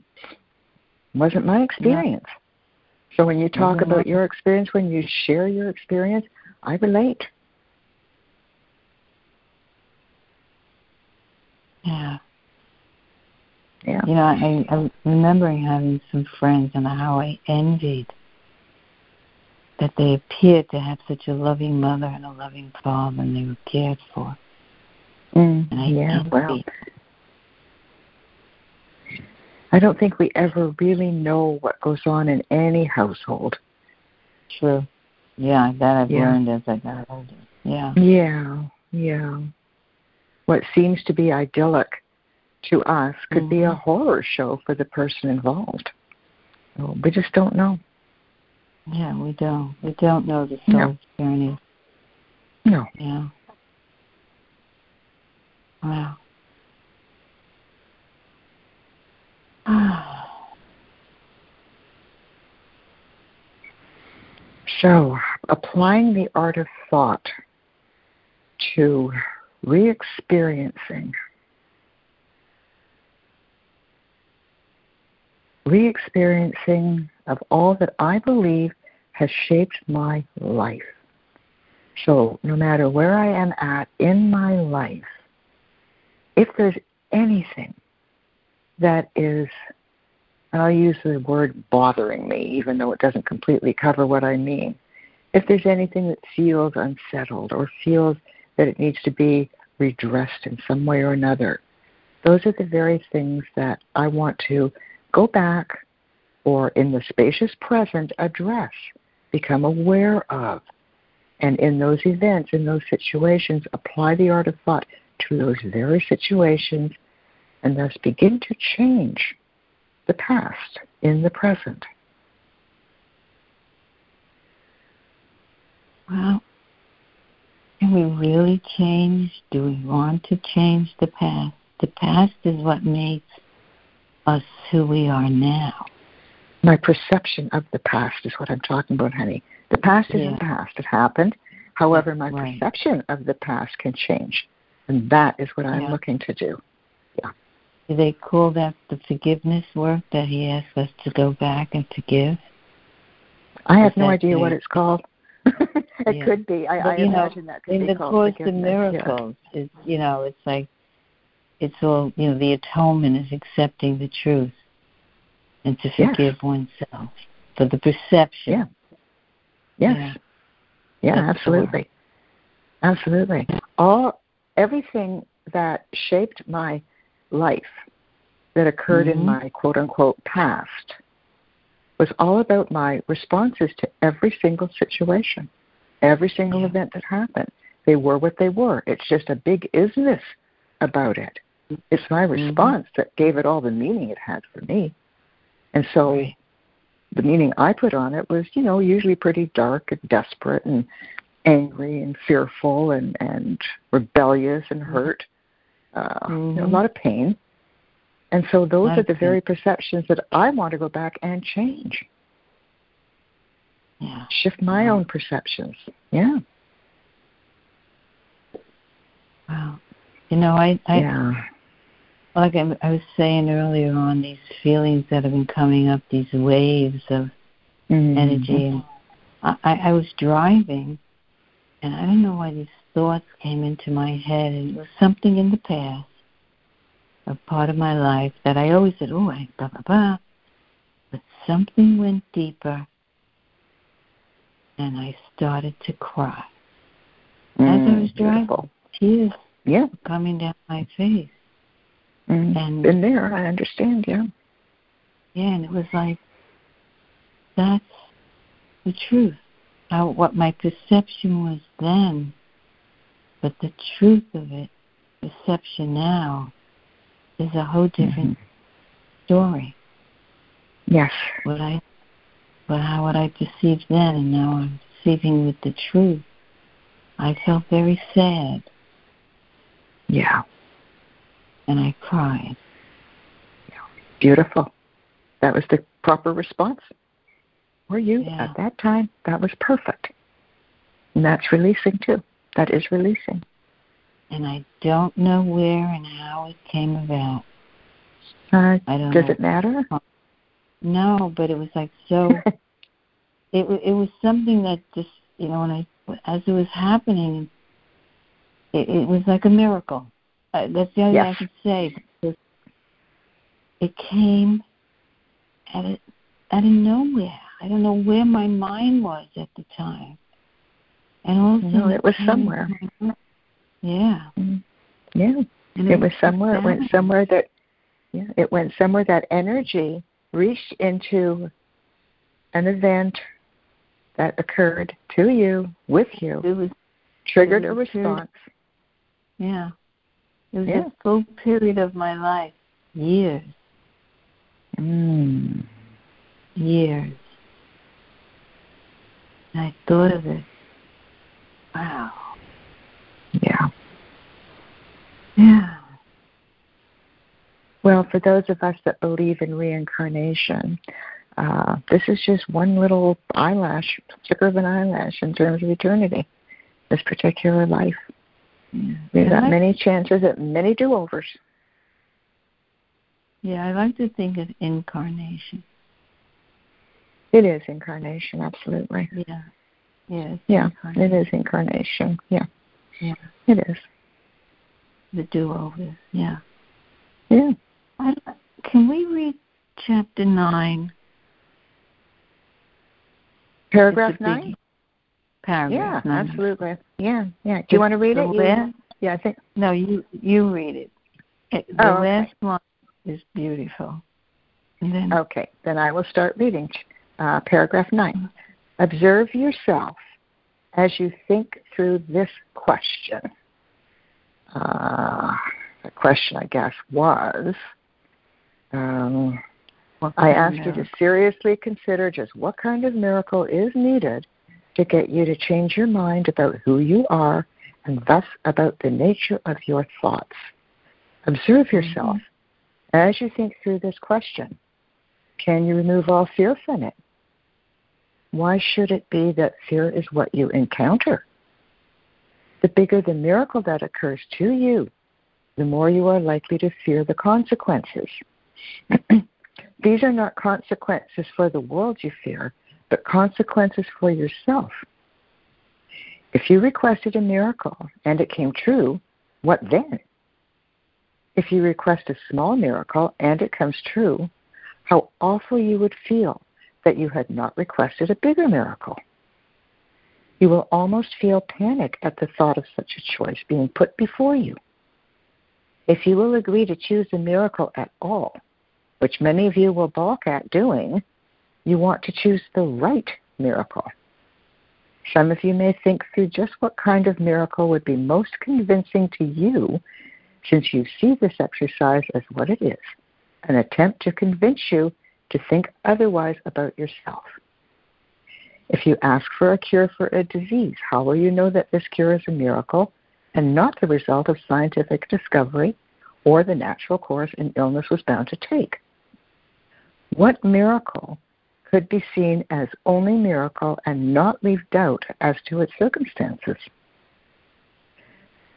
Speaker 2: Wasn't my experience. Yeah. So when you talk about your experience, when you share your experience, I relate.
Speaker 1: Yeah.
Speaker 2: Yeah.
Speaker 1: You know, I, I'm remembering having some friends and how I envied that they appeared to have such a loving mother and a loving father and they were cared for.
Speaker 2: Mm, and I yeah, envied. well, I don't think we ever really know what goes on in any household.
Speaker 1: True. Yeah, that I've yeah. learned as I got older. Yeah.
Speaker 2: Yeah, yeah what seems to be idyllic to us could mm-hmm. be a mm-hmm. horror show for the person involved. So we just don't know.
Speaker 1: Yeah, we don't. We don't know the soul's no. journey.
Speaker 2: No.
Speaker 1: Yeah. Wow.
Speaker 2: so, applying the art of thought to re experiencing, re experiencing of all that I believe has shaped my life. So, no matter where I am at in my life, if there's anything that is, I'll use the word bothering me, even though it doesn't completely cover what I mean. If there's anything that feels unsettled or feels that it needs to be redressed in some way or another, those are the very things that I want to go back or in the spacious present address, become aware of, and in those events, in those situations, apply the art of thought to those very situations and thus begin to change the past in the present.
Speaker 1: Well, can we really change? Do we want to change the past? The past is what makes us who we are now.
Speaker 2: My perception of the past is what I'm talking about, honey. The past is yeah. the past. It happened. However, my right. perception of the past can change. And that is what I'm yeah. looking to do. Yeah.
Speaker 1: Do they call that the forgiveness work that he asks us to go back and forgive?
Speaker 2: I have no idea what it's called. it yeah. could be. I, but, I imagine
Speaker 1: know,
Speaker 2: that could
Speaker 1: in
Speaker 2: be
Speaker 1: the Course
Speaker 2: of
Speaker 1: Miracles, yeah. is you know, it's like it's all you know. The atonement is accepting the truth and to forgive yes. oneself for the perception.
Speaker 2: Yeah. Yes. Yeah, yeah absolutely. Absolutely. All everything that shaped my life that occurred mm-hmm. in my quote unquote past was all about my responses to every single situation, every single yeah. event that happened. They were what they were. It's just a big isness about it. It's my mm-hmm. response mm-hmm. that gave it all the meaning it had for me. And so right. the meaning I put on it was, you know, usually pretty dark and desperate and angry and fearful and, and rebellious and mm-hmm. hurt. Uh, mm-hmm. you know, a mm-hmm. lot of pain. And so those are the very perceptions that I want to go back and change.
Speaker 1: Yeah.
Speaker 2: Shift my wow. own perceptions. Yeah.
Speaker 1: Wow. You know, I, I
Speaker 2: yeah
Speaker 1: like I was saying earlier on, these feelings that have been coming up, these waves of mm-hmm. energy. And I, I was driving, and I don't know why these thoughts came into my head, and it was something in the past, a part of my life that I always said, "Oh, I blah blah blah," but something went deeper, and I started to cry
Speaker 2: mm,
Speaker 1: as I was driving.
Speaker 2: Beautiful.
Speaker 1: Tears
Speaker 2: yeah.
Speaker 1: coming down my face.
Speaker 2: Mm, and been there, I understand, yeah.
Speaker 1: Yeah, and it was like that's the truth. How what my perception was then, but the truth of it, perception now, is a whole different mm-hmm. story.
Speaker 2: Yes.
Speaker 1: What I but how what I perceived then and now I'm perceiving with the truth. I felt very sad.
Speaker 2: Yeah
Speaker 1: and I cried.
Speaker 2: Beautiful. That was the proper response. Were you
Speaker 1: yeah.
Speaker 2: at that time? That was perfect. And that's releasing too. That is releasing.
Speaker 1: And I don't know where and how it came about.
Speaker 2: Uh,
Speaker 1: I don't
Speaker 2: does
Speaker 1: know.
Speaker 2: it matter?
Speaker 1: No, but it was like so. it it was something that just you know when I as it was happening, it, it was like a miracle. Uh, that's the only yes. thing I could say. It came out of, out of nowhere. I don't know where my mind was at the time. And also,
Speaker 2: no, it was somewhere.
Speaker 1: Yeah.
Speaker 2: Mm-hmm. Yeah. And it, was somewhere. It went somewhere that. Yeah, it went somewhere that energy reached into an event that occurred to you, with you,
Speaker 1: it was,
Speaker 2: triggered it was a response.
Speaker 1: Yeah. It was yeah. a full period of my life, years.
Speaker 2: Mm.
Speaker 1: Years. And I thought of it. Wow.
Speaker 2: Yeah.
Speaker 1: Yeah.
Speaker 2: Well, for those of us that believe in reincarnation, uh, this is just one little eyelash, flicker of an eyelash in terms of eternity, this particular life. Yeah. We've got many chances at many do overs.
Speaker 1: Yeah, I like to think of incarnation.
Speaker 2: It is incarnation, absolutely.
Speaker 1: Yeah. Yeah.
Speaker 2: Yeah, it is incarnation. Yeah.
Speaker 1: Yeah.
Speaker 2: It is.
Speaker 1: The do overs, yeah.
Speaker 2: Yeah.
Speaker 1: I, can we read chapter 9?
Speaker 2: Paragraph 9?
Speaker 1: Paragraph
Speaker 2: yeah, 9. absolutely. Yeah, yeah. Do you want to read it?
Speaker 1: Last,
Speaker 2: yeah, I think.
Speaker 1: No, you you read it. it the
Speaker 2: oh, okay.
Speaker 1: last one is beautiful. Then,
Speaker 2: okay, then I will start reading. Uh, paragraph 9. Observe yourself as you think through this question. Uh, the question, I guess, was um, I ask you to seriously consider just what kind of miracle is needed to get you to change your mind about who you are and thus about the nature of your thoughts. Observe mm-hmm. yourself mm-hmm. as you think through this question. Can you remove all fear from it? Why should it be that fear is what you encounter? The bigger the miracle that occurs to you, the more you are likely to fear the consequences. These are not consequences for the world you fear, but consequences for yourself. If you requested a miracle and it came true, what then? If you request a small miracle and it comes true, how awful you would feel that you had not requested a bigger miracle. You will almost feel panic at the thought of such a choice being put before you. If you will agree to choose a miracle at all, which many of you will balk at doing, you want to choose the right miracle. Some of you may think through just what kind of miracle would be most convincing to you, since you see this exercise as what it is an attempt to convince you to think otherwise about yourself. If you ask for a cure for a disease, how will you know that this cure is a miracle and not the result of scientific discovery or the natural course an illness was bound to take? What miracle could be seen as only miracle and not leave doubt as to its circumstances?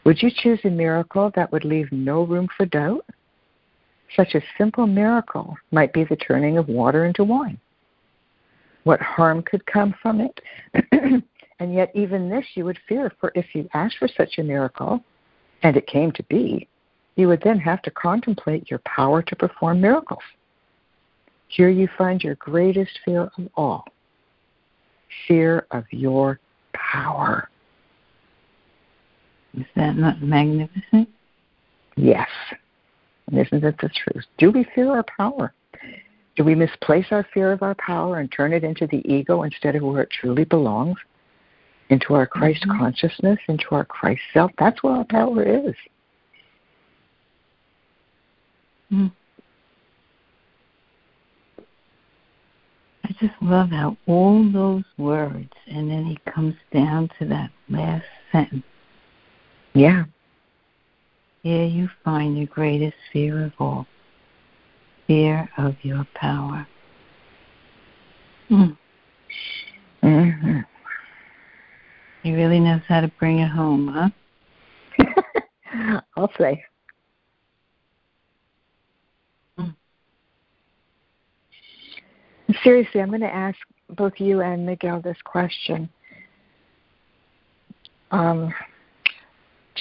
Speaker 2: Would you choose a miracle that would leave no room for doubt? Such a simple miracle might be the turning of water into wine. What harm could come from it? and yet, even this you would fear, for if you asked for such a miracle, and it came to be, you would then have to contemplate your power to perform miracles. Here you find your greatest fear of all fear of your power.
Speaker 1: Is that not magnificent?
Speaker 2: Yes. And isn't that the truth? Do we fear our power? Do we misplace our fear of our power and turn it into the ego instead of where it truly belongs? Into our Christ mm-hmm. consciousness, into our Christ self? That's where our power is.
Speaker 1: Mm-hmm. I just love how all those words, and then he comes down to that last sentence.
Speaker 2: Yeah.
Speaker 1: Here you find your greatest fear of all fear of your power. Mm. Mm-hmm. He really knows how to bring it home,
Speaker 2: huh? I'll say. Mm. Seriously, I'm going to ask both you and Miguel this question. Um,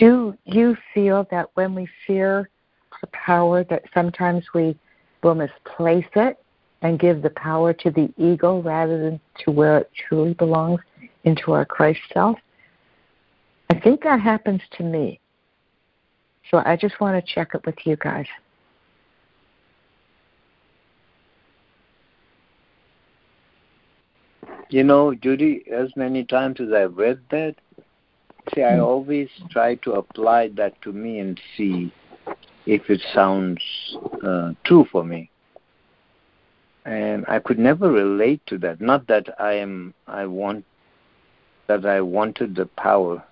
Speaker 2: do you feel that when we fear the power that sometimes we will misplace it and give the power to the ego rather than to where it truly belongs into our Christ self? I think that happens to me. So I just want to check it with you guys.
Speaker 3: You know, Judy, as many times as I've read that, See, I always try to apply that to me and see if it sounds uh, true for me. And I could never relate to that. Not that I am, I want, that I wanted the power.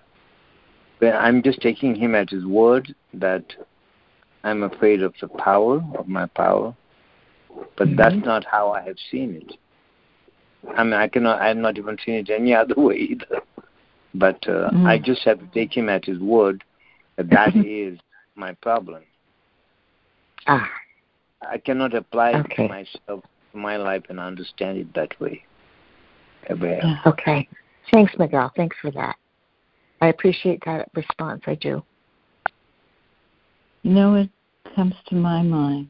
Speaker 3: But I'm just taking him at his word that I'm afraid of the power of my power, but mm-hmm. that's not how I have seen it. I mean, I cannot. I have not even seen it any other way either. But uh, mm-hmm. I just have to take him at his word that that is my problem.
Speaker 2: Ah.
Speaker 3: I cannot apply okay. it to myself, to my life, and understand it that way. Ever.
Speaker 2: Okay. Thanks, Miguel. Thanks for that. I appreciate that response. I do.
Speaker 1: You know what comes to my mind?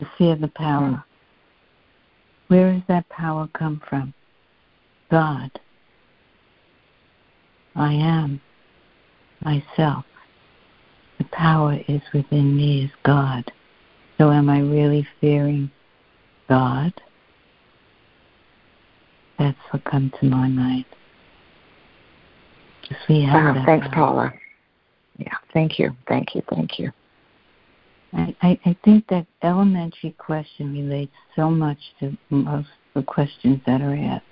Speaker 1: The fear of the power. Where does that power come from? God. I am myself. The power is within me is God. So am I really fearing God? That's what comes to my mind.
Speaker 2: See how wow, thanks, Paula. Yeah, thank you, thank you, thank you.
Speaker 1: I, I, think that elementary question relates so much to most of the questions that are asked.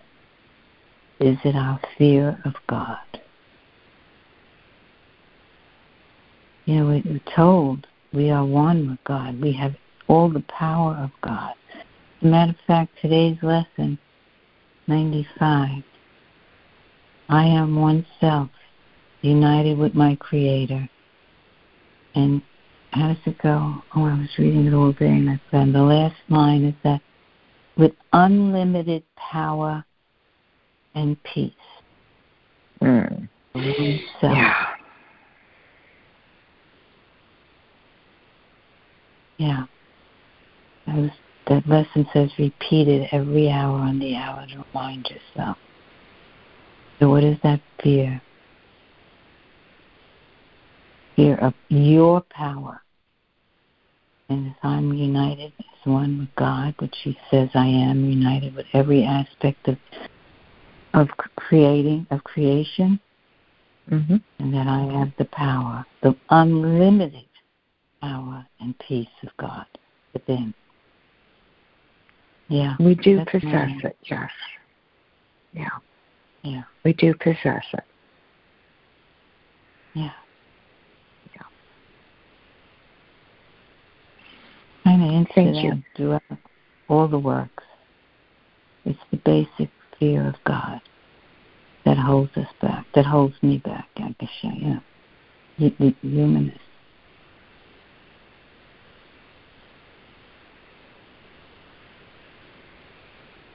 Speaker 1: Is it our fear of God? You know, we're told we are one with God. We have all the power of God. As a matter of fact, today's lesson, 95, I am one self, united with my Creator. And how does it go? Oh, I was reading it all day and I found the last line is that with unlimited power and peace.
Speaker 2: Mm.
Speaker 1: Yeah. Yeah. That, was, that lesson says repeat it every hour on the hour to remind yourself. So, what is that fear? Of your power. And as I'm united as one with God, which He says I am united with every aspect of of creating of creation,
Speaker 2: mm-hmm.
Speaker 1: and that I have the power, the unlimited power and peace of God within. Yeah,
Speaker 2: we do possess it. Yes. Yeah.
Speaker 1: Yeah.
Speaker 2: We do possess it.
Speaker 1: Yeah. Kind of incident throughout all the works. It's the basic fear of God that holds us back, that holds me back, I guess, yeah. The humanist.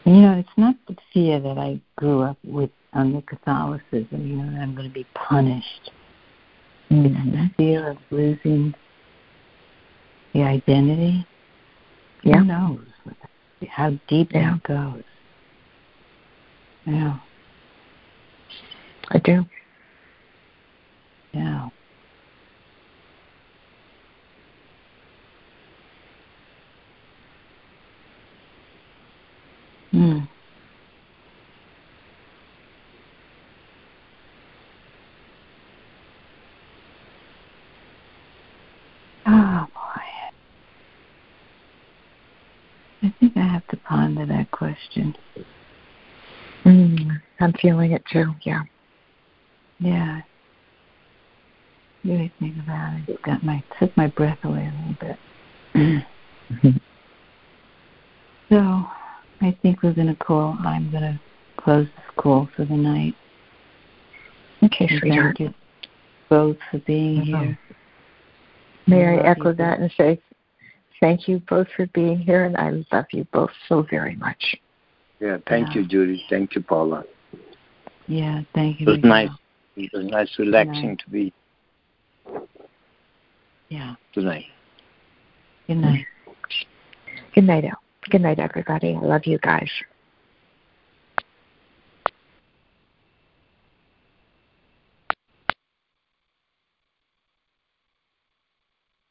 Speaker 1: You know, it's not the fear that I grew up with under Catholicism, you know, that I'm going to be punished. Mm-hmm. It's the fear of losing the identity.
Speaker 2: Yeah.
Speaker 1: Who knows how deep yeah. that goes? Yeah.
Speaker 2: I do.
Speaker 1: Yeah. Hmm. Oh boy. I think I have to ponder that question.
Speaker 2: Mm, I'm feeling it too, yeah.
Speaker 1: Yeah. Really think about it. It got my took my breath away a little bit. so I think we're going to call. I'm going to close this call for the night.
Speaker 2: Okay, and
Speaker 1: sweetheart. Thank you both for being mm-hmm. here.
Speaker 2: May I, I echo that and say thank you both for being here, and I love you both so very much.
Speaker 3: Yeah, thank yeah. you, Judy. Thank you, Paula.
Speaker 1: Yeah, thank you.
Speaker 3: It was nice. It was nice, relaxing to be.
Speaker 1: Yeah.
Speaker 3: Good night.
Speaker 1: Good night.
Speaker 2: Good night, Al. Good night, everybody. I love you guys.